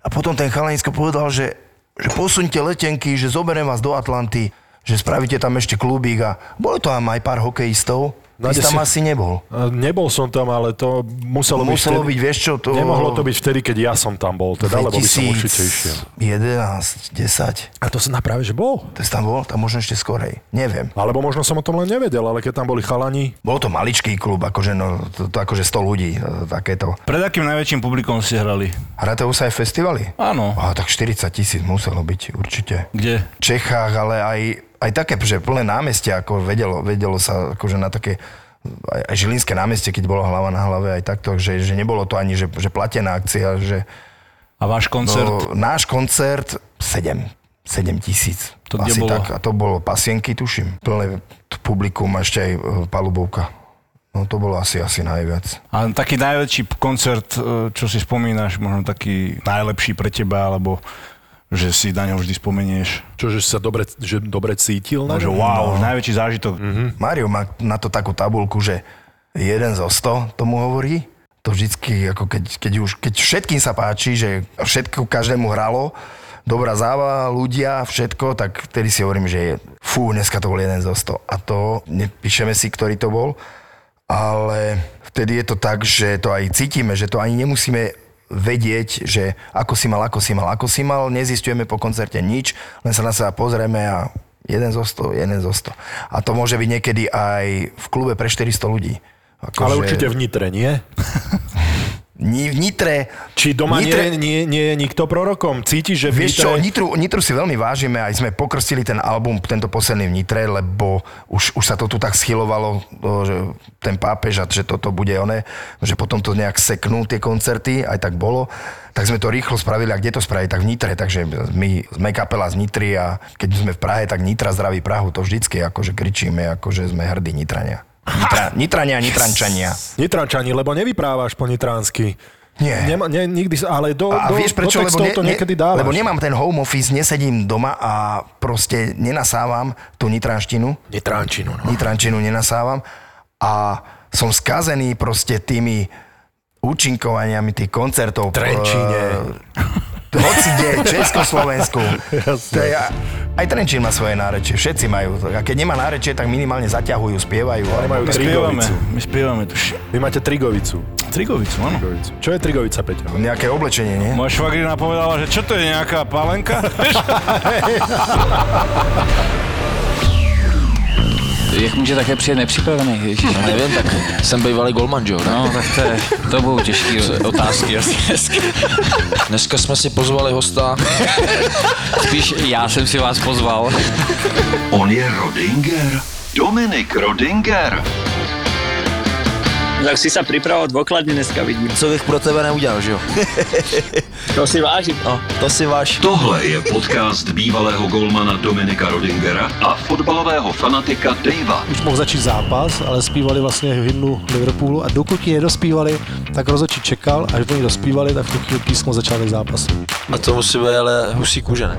A potom ten chalanisko povedal, že, že posuňte letenky, že zoberiem vás do Atlanty, že spravíte tam ešte klubík a bolo to tam aj pár hokejistov. Ty si Nájde tam si- asi nebol. Nebol som tam, ale to muselo, Muselo byť, byť, vtedy, vieš čo, to... Nemohlo to byť vtedy, keď ja som tam bol, teda, lebo by som určite išiel. 2011, 10. A to sa práve, že bol. To tam bol? Tam možno ešte skorej. Neviem. Alebo možno som o tom len nevedel, ale keď tam boli chalani, Bol to maličký klub, akože, no, to, to akože 100 ľudí, e, takéto. Pred akým najväčším publikom ste hrali? Hráte už sa aj festivaly? Áno. Á, tak 40 tisíc muselo byť, určite. Kde? V Čechách, ale aj, aj také, že plné námestia, ako vedelo, vedelo sa akože na také aj, aj Žilinské námestie, keď bolo hlava na hlave, aj takto, že, že nebolo to ani, že, že platená akcia, že A váš koncert? no, náš koncert 7, 7 tisíc. To kde Asi bolo? tak. A to bolo pasienky, tuším. Plné publikum a ešte aj e, palubovka. No to bolo asi, asi najviac. A taký najväčší koncert, e, čo si spomínaš, možno taký najlepší pre teba, alebo že si na ňo vždy spomenieš. čože sa dobre, že dobre cítil. Na Že wow, najväčší zážitok. Mario má na to takú tabulku, že jeden zo 100 tomu hovorí. To vždycky, ako keď, keď, už, keď všetkým sa páči, že všetko každému hralo, dobrá záva, ľudia, všetko, tak vtedy si hovorím, že je, fú, dneska to bol jeden zo 100. A to, nepíšeme si, ktorý to bol, ale vtedy je to tak, že to aj cítime, že to ani nemusíme vedieť, že ako si mal, ako si mal, ako si mal, nezistujeme po koncerte nič, len sa na seba pozrieme a jeden zo 100, jeden zo 100. A to môže byť niekedy aj v klube pre 400 ľudí. Akože Ale určite v Nitre, nie? V Nitre... Či doma Nitre, nie, nie, nie je nikto prorokom? Cítiš, že v Vieš čo, Nitre... Nitru, Nitru si veľmi vážime, aj sme pokrstili ten album, tento posledný v Nitre, lebo už, už sa to tu tak schylovalo, že ten pápež a že toto bude oné, že potom to nejak seknú tie koncerty, aj tak bolo. Tak sme to rýchlo spravili, a kde to spraviť, tak v Nitre, takže my sme kapela z Nitry a keď sme v Prahe, tak Nitra zdraví Prahu, to vždycky akože kričíme, akože sme hrdí Nitrania. Nitra, Nitrania, Nitrančania. Nitrančani, lebo nevyprávaš po nitránsky. Nie. Nema, ne, nikdy, ale do, A do, vieš prečo? do Lebo, ne, to niekedy dávaš. lebo nemám ten home office, nesedím doma a proste nenasávam tú nitranštinu. Nitránčinu, no. Nitrančinu nenasávam a som skazený proste tými účinkovaniami tých koncertov. Trenčíne. eh, hoci kde, Československu. to je, aj Trenčín má svoje nárečie, všetci majú. A keď nemá nárečie, tak minimálne zaťahujú, spievajú. majú My spievame, Trigovicu. my spievame tu. Vy máte Trigovicu. Trigovicu, áno. Trigovicu. Čo je Trigovica, Peťo? Nejaké oblečenie, nie? Moja švagrina povedala, že čo to je nejaká palenka? Jak může také přijet nepřipravený? Ježiš, No nevím, tak jsem bývalý golman, jo? No, tak to, je, to budou těžké otázky. asi dneska. Dneska jsme si pozvali hosta. Spíš já jsem si vás pozval. On je Rodinger. Dominik Rodinger. Tak si sa pripravoval dôkladne dneska, vidím. Co bych pro tebe neudělal, že jo? To si vážim. No, to si váš. Tohle je podcast bývalého golmana Dominika Rodingera a fotbalového fanatika Davea. už mohl začít zápas, ale zpívali vlastně hymnu Liverpoolu a dokud ji nedospívali, tak rozhodčí čekal, až oni dospívali, tak v tu chvíli písmo začátek zápasu. A to musí být ale husí kůže, ne?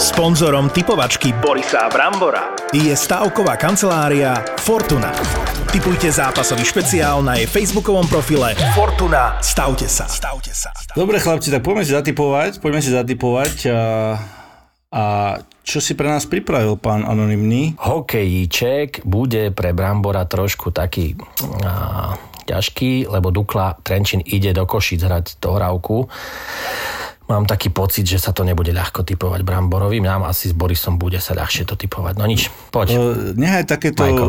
Sponzorom typovačky Borisa Brambora je stavková kancelária Fortuna. Typujte zápasový špeciál na jej facebookovom profile Fortuna. Stavte sa. Stavte sa. Dobre chlapci, tak poďme si zatipovať, poďme si zatipovať a, a čo si pre nás pripravil pán Anonymný? Hokejíček bude pre Brambora trošku taký á, ťažký, lebo Dukla Trenčín ide do Košic hrať dohrávku. Mám taký pocit, že sa to nebude ľahko typovať Bramborovi. Nám asi s Borisom bude sa ľahšie to typovať. No nič, poď. E, Nechaj takéto Majko.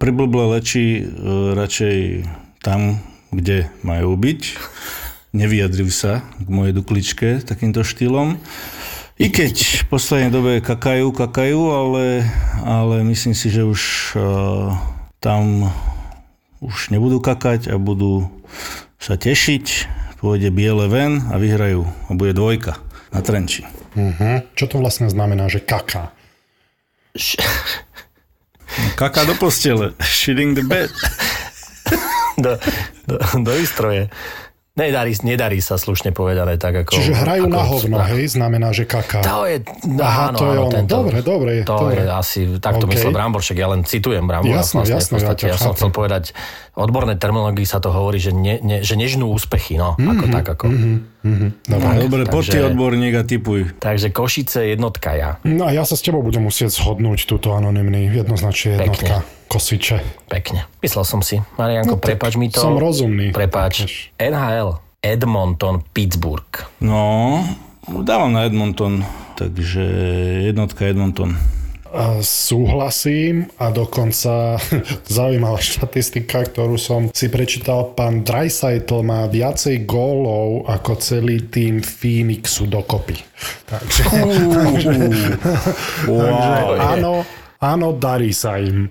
priblblé leči e, radšej tam, kde majú byť. Nevyjadril sa k mojej dukličke takýmto štýlom. I keď v poslednej dobe kakajú, kakajú, ale, ale myslím si, že už uh, tam už nebudú kakať a budú sa tešiť. Pôjde biele ven a vyhrajú. A bude dvojka na Trenči. Uh-huh. Čo to vlastne znamená, že kaká? Kaká do postele. Shitting the bed. do, do, do výstroje. Nedarí, nedarí sa slušne povedané tak ako... Čiže hrajú ako na hovno, hej? Znamená, že kaká. To je, Aha, áno, to je áno, tento, Dobre, dobre, To dobre. je asi, tak to OK. myslel Brambor, však ja len citujem Brambora. Jasné, vlastne, jasné, ja ja, som chcel povedať, odborné terminológii sa to hovorí, že, ne, ne, že nežnú úspechy, no, ako tak, ako. Mhm, dobre. Tak, Dobre, poď ty takže- odborník a typuj. Takže Košice jednotka ja. No a ja sa s tebou budem musieť zhodnúť túto anonymný, jednoznačne jednotka. Kosiče. Pekne. Myslel som si. Marianko, No, tak prepáč mi to. som rozumný. Prepáč. NHL. Edmonton, Pittsburgh. No, dávam na Edmonton, takže jednotka Edmonton. Súhlasím a dokonca zaujímavá štatistika, ktorú som si prečítal, pán Dreisaitl má viacej gólov ako celý tým Phoenixu dokopy. Takže, takže, takže áno, áno, darí sa im.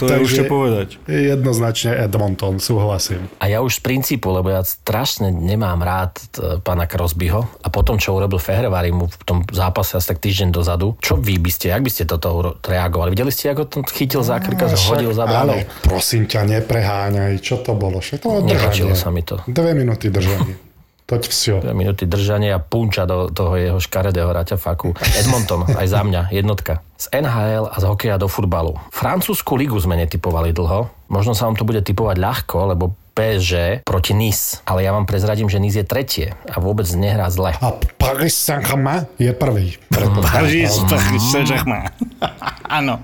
To je už čo povedať. Jednoznačne Edmonton, súhlasím. A ja už z princípu, lebo ja strašne nemám rád t- pána Crosbyho a potom, čo urobil Fehrevári mu v tom zápase asi tak týždeň dozadu, čo vy by ste, jak by ste toto reagovali? Videli ste, ako to chytil za krka, že hodil za bránu? Ale prosím ťa, nepreháňaj. Čo to bolo? Čo to držanie? sa mi to. Dve minúty držanie. Toť vsio. Minúty držania a punča do toho jeho škaredého raťa faku. Edmonton, aj za mňa, jednotka. Z NHL a z hokeja do futbalu. Francúzsku ligu sme netypovali dlho. Možno sa vám to bude typovať ľahko, lebo PSG proti Nice. Ale ja vám prezradím, že Nice je tretie a vôbec nehrá zle. A Paris Saint-Germain je prvý. Paris, Paris Saint-Germain. Áno.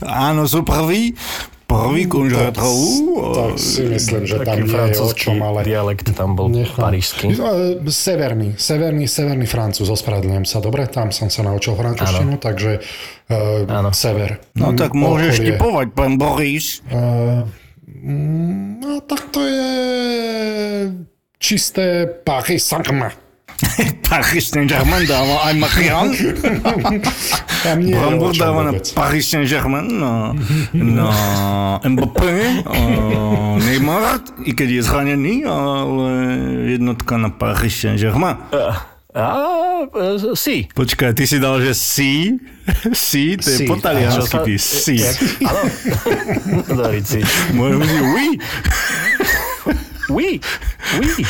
Áno, sú prví. Prvý konžratrov. Tak si myslím, že tam nie je o francúzsky čom, ale... dialekt tam bol Nechám. parížsky. No, e, Severný, severný, severný Francúz, ospravedlňujem sa, dobre? Tam som sa naučil francúzštinu, takže uh, sever. No tak môžeš Okolie. typovať, pán Boris. Uh, mm, no tak to je čisté Paris Saint-Germain. Paris Saint-Germain dáva aj Marian. Tam nie čom dáva na. Paris Saint-Germain, na, na Mbappé, a Neymar, i keď je zranený, ale jednotka na Paris Saint-Germain. A, si. Počkaj, ty si dal, že si? Si, to je Si. po taliansky, ty si. Áno. Dorici. Môžem si, oui. Oui, oui.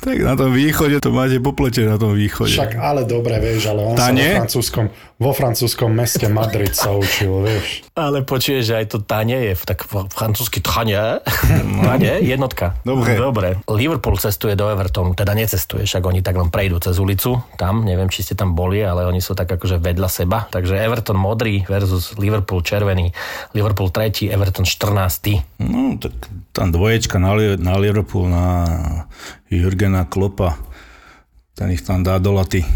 Tak na tom východe to máte poplete na tom východe. Však ale dobre, vieš, ale on Tá sa vo francúzskom, vo francúzskom meste Madrid sa učil, vieš. Ale počuješ, že aj to tanie je tak v- francúzsky tanie. Tanie, jednotka. Dobre. Dobre. Liverpool cestuje do Evertonu, teda necestuje, však oni tak len prejdú cez ulicu. Tam, neviem, či ste tam boli, ale oni sú tak akože vedľa seba. Takže Everton modrý versus Liverpool červený. Liverpool tretí, Everton 14. No, tak tam dvoječka na, na Liverpool, na Jurgena Klopa. Ten ich tam dá do laty.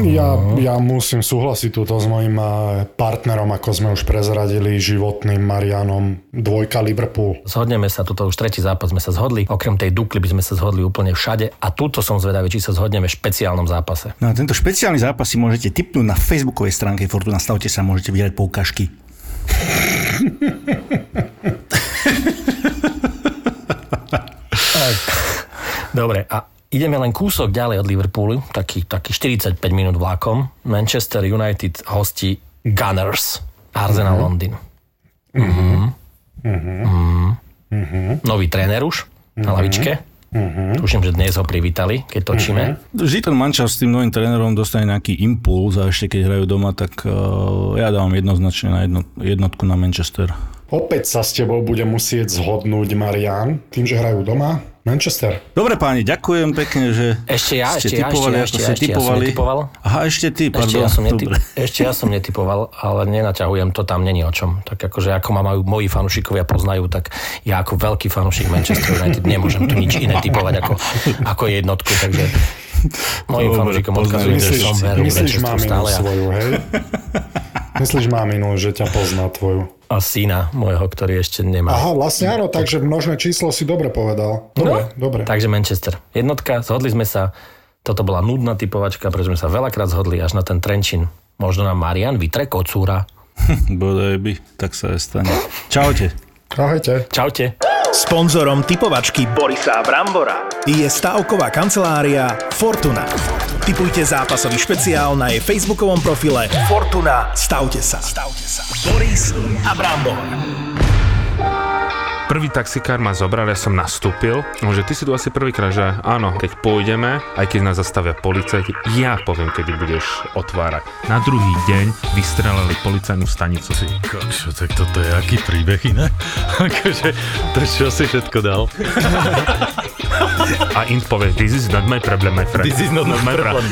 Ja, ja musím súhlasiť túto s mojim eh, partnerom, ako sme už prezradili, životným Marianom, dvojka Liverpool. Zhodneme sa, toto už tretí zápas sme sa zhodli. Okrem tej Dukly by sme sa zhodli úplne všade. A túto som zvedavý, či sa zhodneme v špeciálnom zápase. No a tento špeciálny zápas si môžete tipnúť na facebookovej stránke Fortuna. Stavte sa, môžete vyhrať poukažky. Dobre, a Ideme len kúsok ďalej od Liverpoolu, taký, taký 45 minút vlakom. Manchester United hostí Gunners, Arsenal Londýn. Mhm. Mhm. Nový tréner už na lavičke. Tuším, že dnes ho privítali, keď točíme. Vždy ten mančav s tým novým trénerom dostane nejaký impuls a ešte keď hrajú doma, tak uh, ja dávam jednoznačne na jedno, jednotku na Manchester. Opäť sa s tebou bude musieť zhodnúť Marian, tým, že hrajú doma. Manchester. Dobre páni, ďakujem pekne, že Ešte ja, ste ešte ja, typovali, ešte ja, ako ešte ste ja, ešte ja som typovali. netypoval. Aha, ešte ty, pardon. Ešte ja, som netip, Dobre. ešte ja som netypoval, ale nenaťahujem to tam, není o čom. Tak akože ako ma majú moji fanúšikovia poznajú, tak ja ako veľký fanúšik Manchester United nemôžem tu nič iné typovať ako, ako jednotku, takže mojim fanúšikom odkazujem, že Myslíš, som veru myslíš maminu stále a, svoju, hej? Myslíš maminu, že ťa pozná tvoju? a syna môjho, ktorý ešte nemá. Aha, vlastne áno, takže množné číslo si dobre povedal. Dobre, No, dobre. Takže Manchester. Jednotka, zhodli sme sa. Toto bola nudná typovačka, pretože sme sa veľakrát zhodli až na ten Trenčín. Možno nám Marian vytre kocúra. Bodaj by, tak sa aj stane. Čaute. Ahojte. Čaute. Sponzorom typovačky Borisa Brambora je stavková kancelária Fortuna. Typujte zápasový špeciál na jej facebookovom profile Fortuna. Stavte sa. Stavte sa. Boris a Brambor. Prvý taxikár ma zobral, ja som nastúpil, že ty si tu asi prvýkrát, že áno, keď pôjdeme, aj keď nás zastavia policajti, ja poviem, kedy budeš otvárať. Na druhý deň vystrelali policajnú stanicu. Si, Kokšo, tak toto je aký príbeh inak? akože, to čo si všetko dal? a Int povie, this is not my problem, my friend. This is not my problem.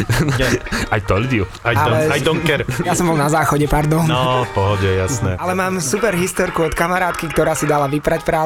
I told you. I don't, Ale- I don't care. Ja som bol na záchode, pardon. No, v pohode, jasné. Ale mám super historku od kamarátky, ktorá si dala vyprať prádlo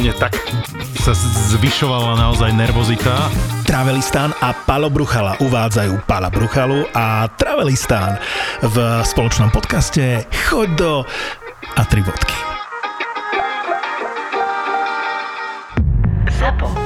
mne tak sa zvyšovala naozaj nervozita. Travelistán a Palo Bruchala uvádzajú Pala Bruchalu a Travelistán v spoločnom podcaste Choď do a tri bodky. ZAPO.